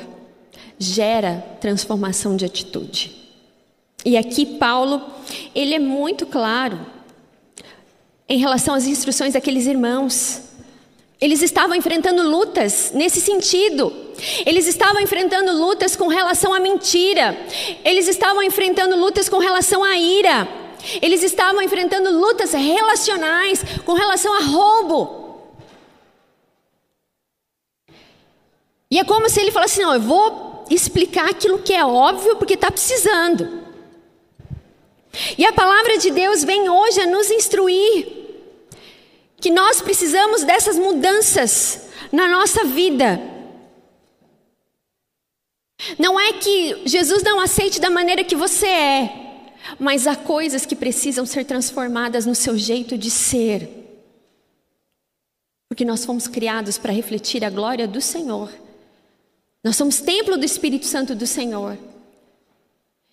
gera transformação de atitude. E aqui Paulo, ele é muito claro em relação às instruções daqueles irmãos. Eles estavam enfrentando lutas nesse sentido. Eles estavam enfrentando lutas com relação à mentira. Eles estavam enfrentando lutas com relação à ira. Eles estavam enfrentando lutas relacionais com relação a roubo. E é como se ele falasse: não, eu vou explicar aquilo que é óbvio porque está precisando. E a palavra de Deus vem hoje a nos instruir que nós precisamos dessas mudanças na nossa vida. Não é que Jesus não aceite da maneira que você é, mas há coisas que precisam ser transformadas no seu jeito de ser. Porque nós fomos criados para refletir a glória do Senhor. Nós somos templo do Espírito Santo do Senhor.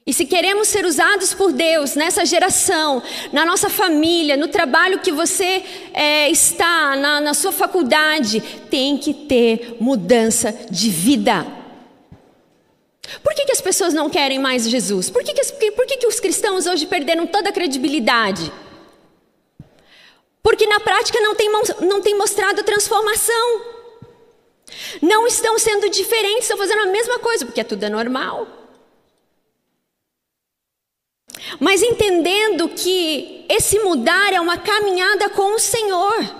E se queremos ser usados por Deus nessa geração, na nossa família, no trabalho que você é, está, na, na, sua faculdade, tem que ter mudança de vida. Por que, que as pessoas não querem mais Jesus? Por que, que, por que, que os cristãos hoje perderam toda a credibilidade? Porque na prática não tem, não tem mostrado transformação. Não estão sendo diferentes, estão fazendo a mesma coisa, porque tudo é normal. Mas entendendo que esse mudar é uma caminhada com o Senhor.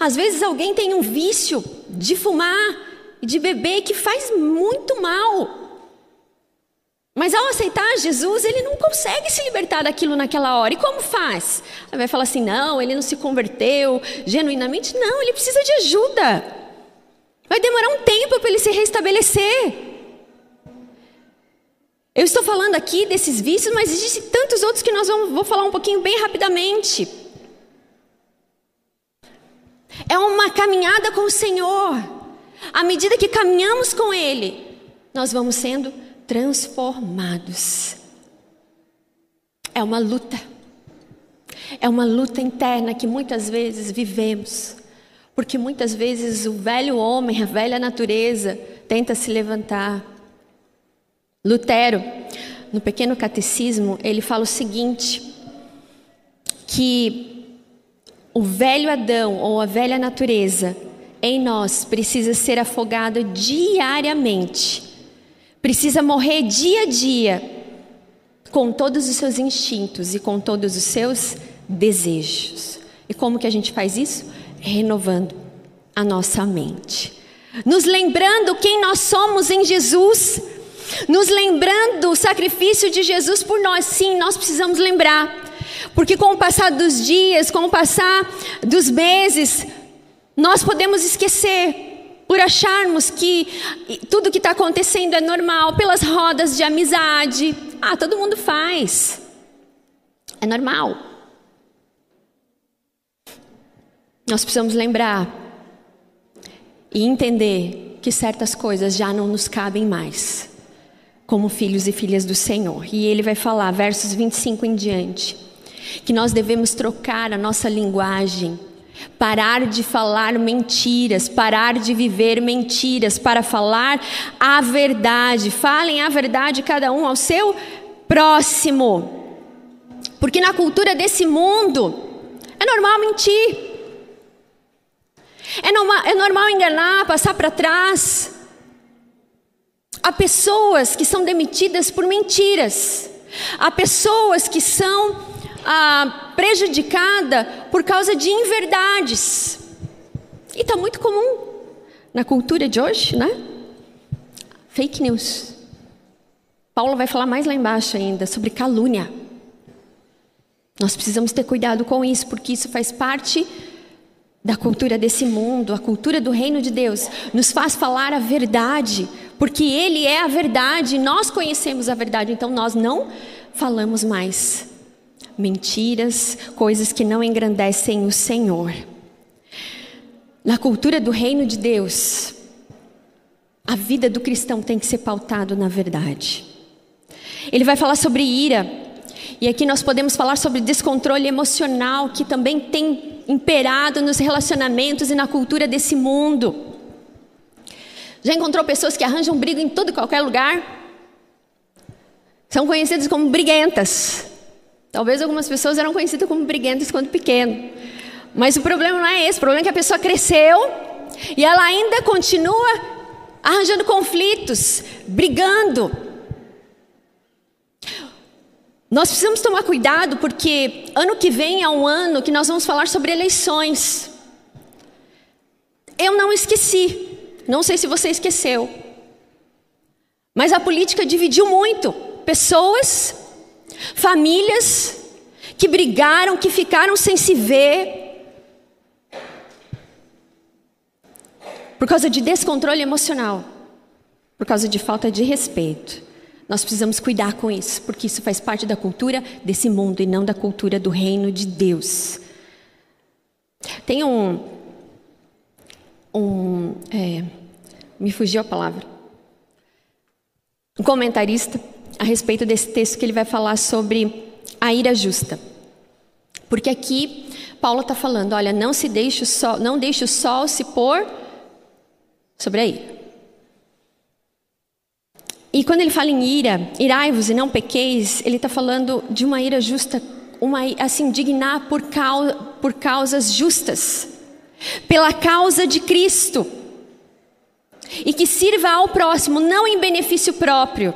Às vezes alguém tem um vício de fumar e de beber que faz muito mal. Mas ao aceitar Jesus, ele não consegue se libertar daquilo naquela hora. E como faz? Aí vai falar assim: não, ele não se converteu genuinamente. Não, ele precisa de ajuda. Vai demorar um tempo para ele se restabelecer. Eu estou falando aqui desses vícios, mas existem tantos outros que nós vamos vou falar um pouquinho bem rapidamente. É uma caminhada com o Senhor. À medida que caminhamos com Ele, nós vamos sendo transformados. É uma luta. É uma luta interna que muitas vezes vivemos, porque muitas vezes o velho homem, a velha natureza, tenta se levantar. Lutero, no pequeno catecismo, ele fala o seguinte: que o velho Adão ou a velha natureza em nós precisa ser afogada diariamente Precisa morrer dia a dia com todos os seus instintos e com todos os seus desejos. E como que a gente faz isso? Renovando a nossa mente. Nos lembrando quem nós somos em Jesus. Nos lembrando o sacrifício de Jesus por nós. Sim, nós precisamos lembrar Porque com o passar dos dias, com o passar dos meses, nós podemos esquecer por acharmos que tudo que está acontecendo é normal, pelas rodas de amizade. Ah, todo mundo faz. É normal. Nós precisamos lembrar e entender que certas coisas já não nos cabem mais, como filhos e filhas do Senhor. E ele vai falar, versos 25 em diante, que nós devemos trocar a nossa linguagem, parar de falar mentiras, parar de viver mentiras, para falar a verdade. Falem a verdade cada um ao seu próximo. Porque na cultura desse mundo é normal mentir. É normal, é normal enganar, passar para trás. Há pessoas que são demitidas por mentiras. Há pessoas que são ah, prejudicadas por causa de inverdades. E está muito comum na cultura de hoje, né? Fake news. Paulo vai falar mais lá embaixo ainda sobre calúnia. Nós precisamos ter cuidado com isso, porque isso faz parte da cultura desse mundo, a cultura do reino de Deus, nos faz falar a verdade, porque Ele é a verdade, nós conhecemos a verdade, então nós não falamos mais mentiras, coisas que não engrandecem o Senhor. Na cultura do reino de Deus, a vida do cristão tem que ser pautado na verdade. Ele vai falar sobre ira, e aqui nós podemos falar sobre descontrole emocional, que também tem imperado nos relacionamentos e na cultura desse mundo. Já encontrou pessoas que arranjam briga em todo e qualquer lugar? São conhecidas como briguentas. Talvez algumas pessoas eram conhecidas como briguentas quando pequeno. Mas o problema não é esse, o problema é que a pessoa cresceu e ela ainda continua arranjando conflitos, brigando, nós precisamos tomar cuidado porque ano que vem é um ano que nós vamos falar sobre eleições. Eu não esqueci, não sei se você esqueceu, mas a política dividiu muito pessoas, famílias que brigaram, que ficaram sem se ver. Por causa de descontrole emocional, por causa de falta de respeito. Nós precisamos cuidar com isso, porque isso faz parte da cultura desse mundo e não da cultura do reino de Deus. Tem um. um é, me fugiu a palavra. Um comentarista a respeito desse texto que ele vai falar sobre a ira justa. Porque aqui Paulo está falando: olha, não se deixe o sol, não deixe o sol se pôr sobre a ira. E quando ele fala em ira, irai-vos e não pequeis, ele está falando de uma ira justa, uma, assim, indignar por, causa, por causas justas, pela causa de Cristo, e que sirva ao próximo, não em benefício próprio.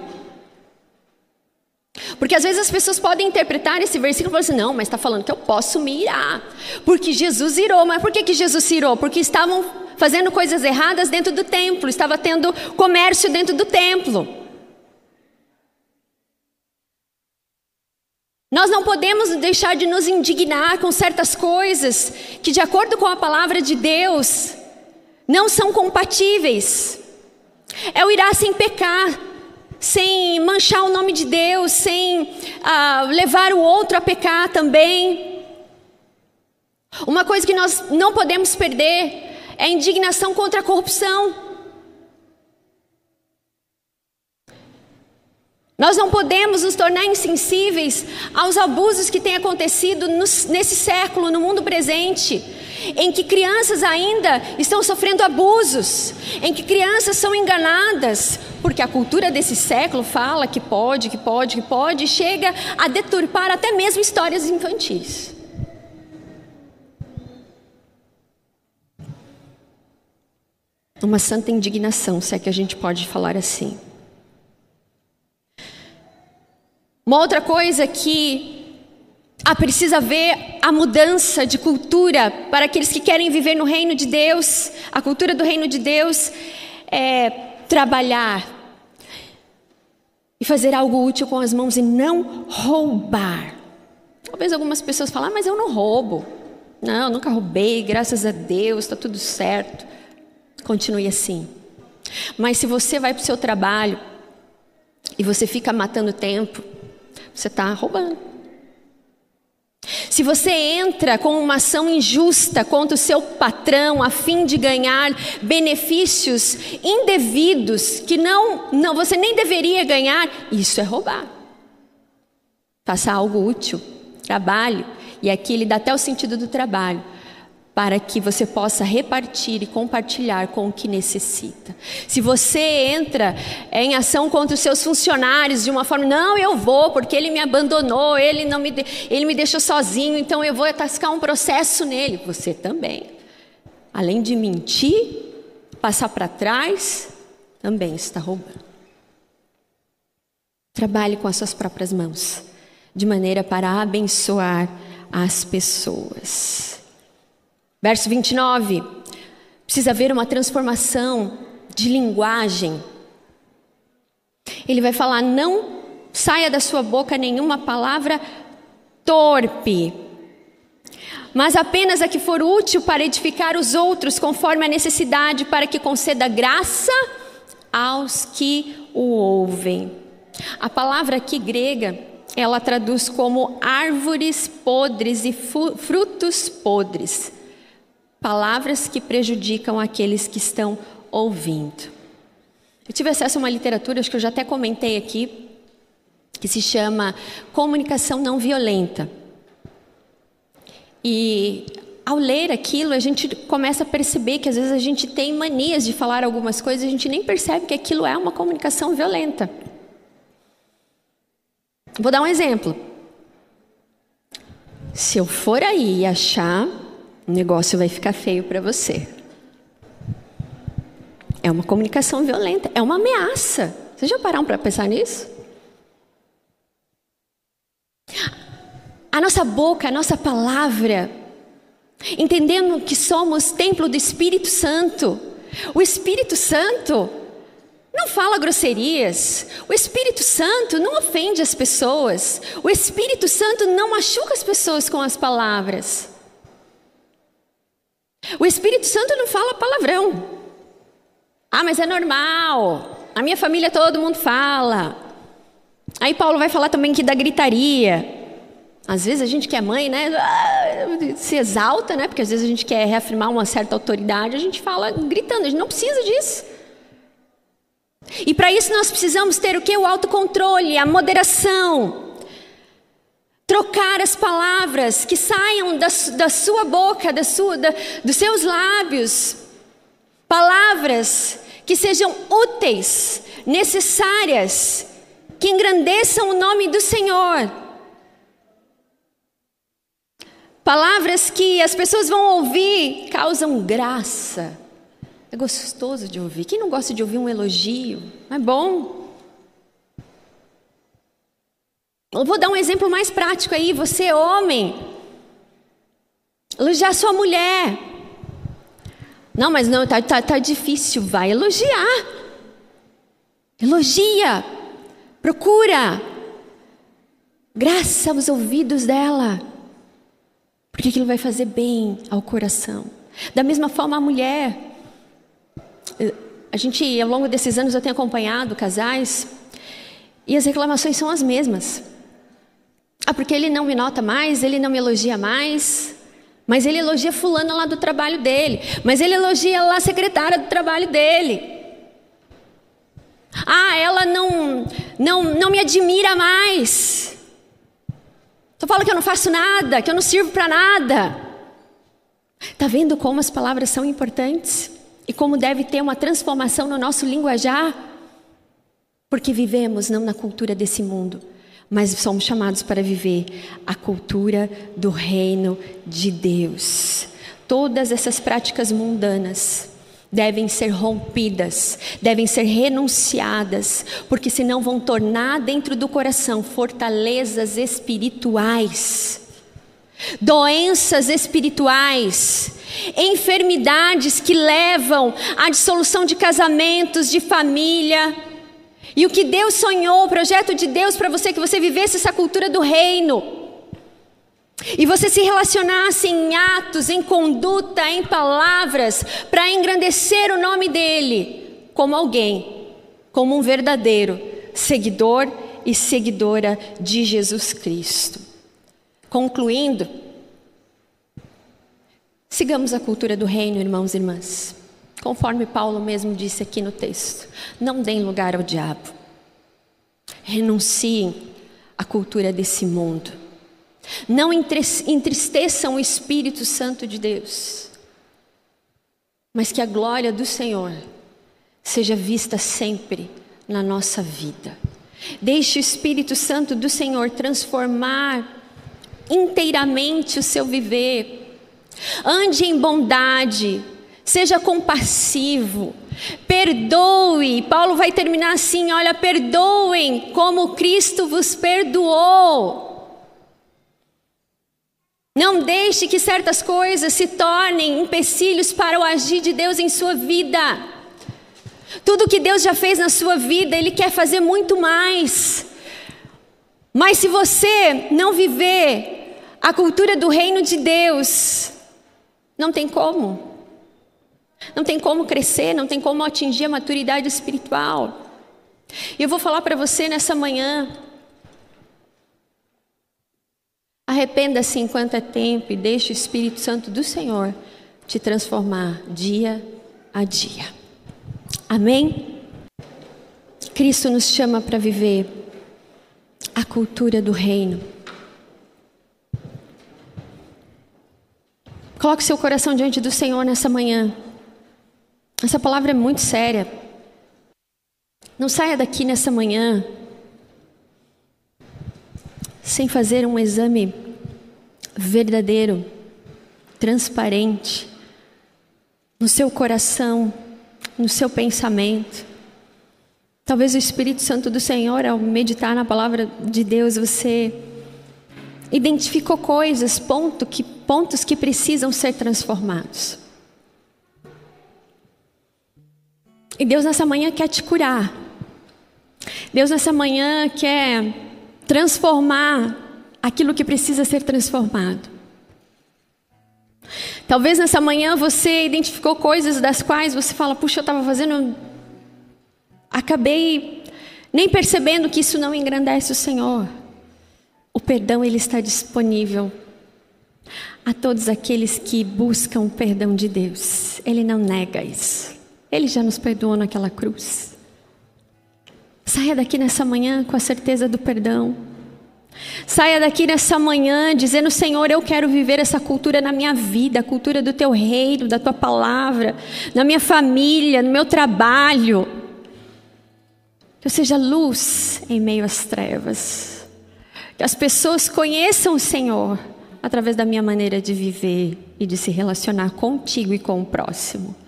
Porque às vezes as pessoas podem interpretar esse versículo e falar assim: não, mas está falando que eu posso me irar, porque Jesus irou. Mas por que, que Jesus irou? Porque estavam fazendo coisas erradas dentro do templo, estava tendo comércio dentro do templo. Nós não podemos deixar de nos indignar com certas coisas que, de acordo com a palavra de Deus, não são compatíveis. É o irá sem pecar, sem manchar o nome de Deus, sem ah, levar o outro a pecar também. Uma coisa que nós não podemos perder é a indignação contra a corrupção. Nós não podemos nos tornar insensíveis aos abusos que têm acontecido nesse século, no mundo presente, em que crianças ainda estão sofrendo abusos, em que crianças são enganadas, porque a cultura desse século fala que pode, que pode, que pode, e chega a deturpar até mesmo histórias infantis. Uma santa indignação, se é que a gente pode falar assim. Uma outra coisa que ah, precisa ver a mudança de cultura para aqueles que querem viver no reino de Deus, a cultura do reino de Deus é trabalhar e fazer algo útil com as mãos e não roubar. Talvez algumas pessoas falem, ah, mas eu não roubo. Não, nunca roubei, graças a Deus, está tudo certo. Continue assim. Mas se você vai para o seu trabalho e você fica matando tempo, você está roubando. Se você entra com uma ação injusta contra o seu patrão a fim de ganhar benefícios indevidos que não, não você nem deveria ganhar, isso é roubar. Faça algo útil, trabalho, e aqui ele dá até o sentido do trabalho para que você possa repartir e compartilhar com o que necessita. Se você entra em ação contra os seus funcionários de uma forma, não, eu vou, porque ele me abandonou, ele não me, ele me deixou sozinho, então eu vou atascar um processo nele. Você também. Além de mentir, passar para trás, também está roubando. Trabalhe com as suas próprias mãos, de maneira para abençoar as pessoas. Verso 29. Precisa haver uma transformação de linguagem. Ele vai falar: não saia da sua boca nenhuma palavra torpe, mas apenas a que for útil para edificar os outros, conforme a necessidade, para que conceda graça aos que o ouvem. A palavra aqui grega, ela traduz como árvores podres e frutos podres palavras que prejudicam aqueles que estão ouvindo. Eu tive acesso a uma literatura, acho que eu já até comentei aqui, que se chama Comunicação Não Violenta. E ao ler aquilo, a gente começa a perceber que às vezes a gente tem manias de falar algumas coisas e a gente nem percebe que aquilo é uma comunicação violenta. Vou dar um exemplo. Se eu for aí e achar o negócio vai ficar feio para você. É uma comunicação violenta, é uma ameaça. Vocês já pararam para pensar nisso? A nossa boca, a nossa palavra, entendendo que somos templo do Espírito Santo. O Espírito Santo não fala grosserias. O Espírito Santo não ofende as pessoas. O Espírito Santo não machuca as pessoas com as palavras. O Espírito Santo não fala palavrão. Ah, mas é normal. A minha família todo mundo fala. Aí Paulo vai falar também que da gritaria. Às vezes a gente que é mãe, né, se exalta, né, porque às vezes a gente quer reafirmar uma certa autoridade, a gente fala gritando, a gente não precisa disso. E para isso nós precisamos ter o que? O autocontrole, a moderação trocar as palavras que saiam da, da sua boca, da sua, da, dos seus lábios, palavras que sejam úteis, necessárias, que engrandeçam o nome do Senhor. Palavras que as pessoas vão ouvir causam graça. É gostoso de ouvir. Quem não gosta de ouvir um elogio? É bom. Eu vou dar um exemplo mais prático aí. Você, homem, elogiar sua mulher. Não, mas não, tá, tá, tá difícil. Vai elogiar. Elogia. Procura. Graça aos ouvidos dela. Porque aquilo vai fazer bem ao coração. Da mesma forma, a mulher. A gente, ao longo desses anos, eu tenho acompanhado casais. E as reclamações são as mesmas. Ah, porque ele não me nota mais, ele não me elogia mais. Mas ele elogia fulano lá do trabalho dele. Mas ele elogia lá a secretária do trabalho dele. Ah, ela não, não, não me admira mais. Só fala que eu não faço nada, que eu não sirvo para nada. Está vendo como as palavras são importantes? E como deve ter uma transformação no nosso linguajar? Porque vivemos não na cultura desse mundo, mas somos chamados para viver a cultura do reino de Deus. Todas essas práticas mundanas devem ser rompidas, devem ser renunciadas, porque senão vão tornar dentro do coração fortalezas espirituais, doenças espirituais, enfermidades que levam à dissolução de casamentos, de família e o que Deus sonhou, o projeto de Deus para você, que você vivesse essa cultura do reino. E você se relacionasse em atos, em conduta, em palavras, para engrandecer o nome dele, como alguém, como um verdadeiro seguidor e seguidora de Jesus Cristo. Concluindo, sigamos a cultura do reino, irmãos e irmãs. Conforme Paulo mesmo disse aqui no texto, não deem lugar ao diabo. Renunciem à cultura desse mundo. Não entristeçam o Espírito Santo de Deus. Mas que a glória do Senhor seja vista sempre na nossa vida. Deixe o Espírito Santo do Senhor transformar inteiramente o seu viver. Ande em bondade, seja compassivo, perdoe. Paulo vai terminar assim: olha, perdoem como Cristo vos perdoou. Não deixe que certas coisas se tornem empecilhos para o agir de Deus em sua vida. Tudo que Deus já fez na sua vida, Ele quer fazer muito mais. Mas se você não viver a cultura do reino de Deus, não tem como. Não tem como crescer, não tem como atingir a maturidade espiritual. E eu vou falar para você nessa manhã. Arrependa-se enquanto é tempo e deixe o Espírito Santo do Senhor te transformar dia a dia. Amém? Cristo nos chama para viver a cultura do reino. Coloque seu coração diante do Senhor nessa manhã. Essa palavra é muito séria. Não saia daqui nessa manhã sem fazer um exame verdadeiro, transparente, no seu coração, no seu pensamento. Talvez o Espírito Santo do Senhor, ao meditar na palavra de Deus, você identificou coisas, ponto que, pontos que precisam ser transformados. E Deus nessa manhã quer te curar. Deus nessa manhã quer transformar aquilo que precisa ser transformado. Talvez nessa manhã você identificou coisas das quais você fala: puxa, eu estava fazendo. Acabei nem percebendo que isso não engrandece o Senhor. O perdão ele está disponível a todos aqueles que buscam o perdão de Deus. Ele não nega isso. Ele já nos perdoou naquela cruz. Saia daqui nessa manhã com a certeza do perdão. Saia daqui nessa manhã dizendo: Senhor, eu quero viver essa cultura na minha vida, a cultura do teu reino, da tua palavra, na minha família, no meu trabalho. Que eu seja luz em meio às trevas. Que as pessoas conheçam o Senhor através da minha maneira de viver e de se relacionar contigo e com o próximo.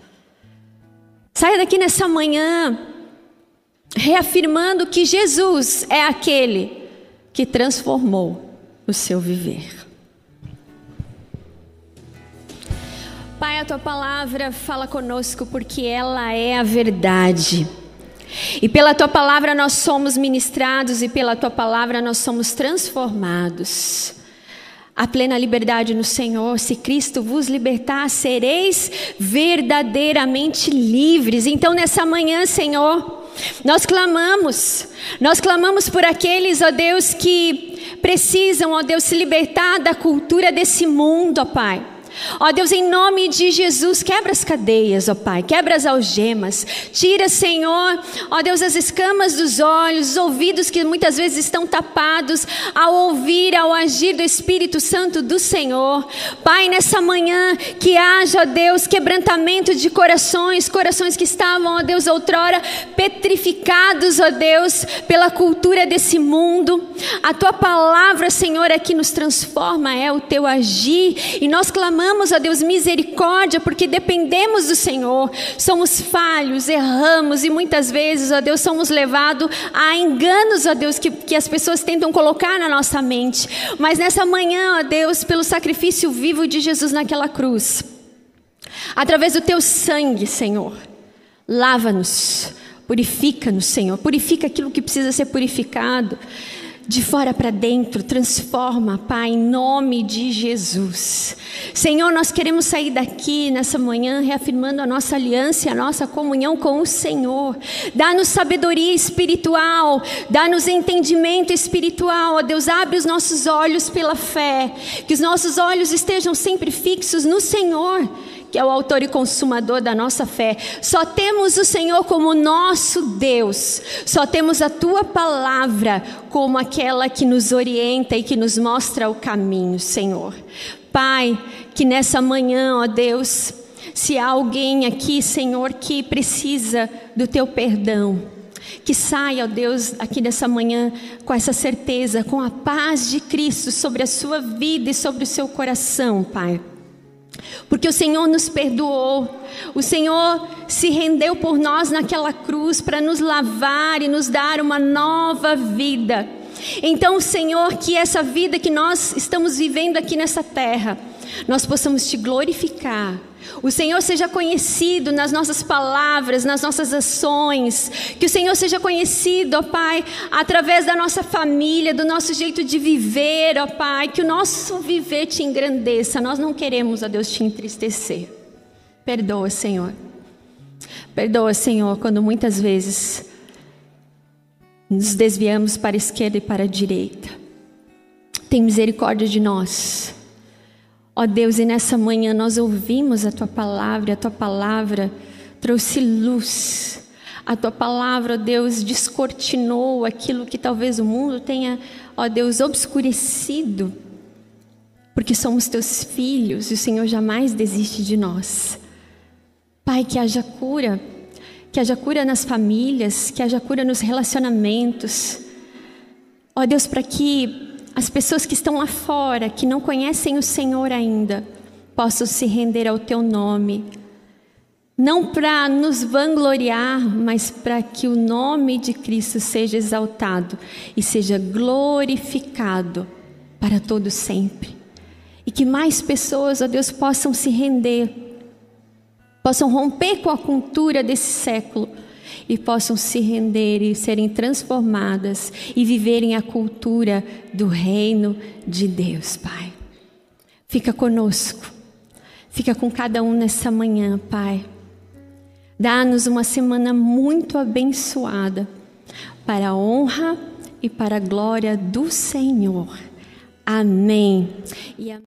Saia daqui nessa manhã reafirmando que Jesus é aquele que transformou o seu viver. Pai, a tua palavra fala conosco porque ela é a verdade. E pela tua palavra nós somos ministrados e pela tua palavra nós somos transformados a plena liberdade no Senhor. Se Cristo vos libertar, sereis verdadeiramente livres. Então, nessa manhã, Senhor, nós clamamos, nós clamamos por aqueles, ó Deus, que precisam, ó Deus, se libertar da cultura desse mundo, ó Pai. Ó Deus, em nome de Jesus, quebra as cadeias, ó Pai, quebra as algemas, tira, Senhor, ó Deus, as escamas dos olhos, os ouvidos que muitas vezes estão tapados ao ouvir, ao agir do Espírito Santo do Senhor. Pai, nessa manhã, que haja, ó Deus, quebrantamento de corações, corações que estavam, ó Deus, outrora petrificados, ó Deus, pela cultura desse mundo. A tua palavra, Senhor, é que nos transforma, é o teu agir, e nós clamamos clamamos a Deus misericórdia porque dependemos do Senhor, somos falhos, erramos e muitas vezes, ó Deus, somos levados a enganos, ó Deus, que, que as pessoas tentam colocar na nossa mente. Mas nessa manhã, ó Deus, pelo sacrifício vivo de Jesus naquela cruz, através do teu sangue, Senhor, lava-nos, purifica-nos, Senhor, purifica aquilo que precisa ser purificado. De fora para dentro, transforma, Pai, em nome de Jesus. Senhor, nós queremos sair daqui nessa manhã reafirmando a nossa aliança e a nossa comunhão com o Senhor. Dá-nos sabedoria espiritual, dá-nos entendimento espiritual. Ó Deus, abre os nossos olhos pela fé, que os nossos olhos estejam sempre fixos no Senhor que é o autor e consumador da nossa fé. Só temos o Senhor como nosso Deus. Só temos a tua palavra como aquela que nos orienta e que nos mostra o caminho, Senhor. Pai, que nessa manhã, ó Deus, se há alguém aqui, Senhor, que precisa do teu perdão, que saia, ó Deus, aqui nessa manhã com essa certeza, com a paz de Cristo sobre a sua vida e sobre o seu coração, Pai. Porque o Senhor nos perdoou, o Senhor se rendeu por nós naquela cruz para nos lavar e nos dar uma nova vida. Então, Senhor, que essa vida que nós estamos vivendo aqui nessa terra, nós possamos te glorificar o Senhor seja conhecido nas nossas palavras, nas nossas ações. Que o Senhor seja conhecido, ó Pai, através da nossa família, do nosso jeito de viver, ó Pai. Que o nosso viver te engrandeça. Nós não queremos, ó Deus, te entristecer. Perdoa, Senhor. Perdoa, Senhor, quando muitas vezes nos desviamos para a esquerda e para a direita. Tem misericórdia de nós. Ó oh Deus, e nessa manhã nós ouvimos a tua palavra, a tua palavra trouxe luz. A tua palavra, ó Deus, descortinou aquilo que talvez o mundo tenha, ó Deus, obscurecido. Porque somos teus filhos e o Senhor jamais desiste de nós. Pai, que haja cura, que haja cura nas famílias, que haja cura nos relacionamentos. Ó Deus, para que as pessoas que estão lá fora, que não conhecem o Senhor ainda, possam se render ao teu nome. Não para nos vangloriar, mas para que o nome de Cristo seja exaltado e seja glorificado para todo sempre. E que mais pessoas, ó Deus, possam se render, possam romper com a cultura desse século e possam se render e serem transformadas e viverem a cultura do reino de Deus, Pai. Fica conosco, fica com cada um nessa manhã, Pai. Dá-nos uma semana muito abençoada para a honra e para a glória do Senhor. Amém.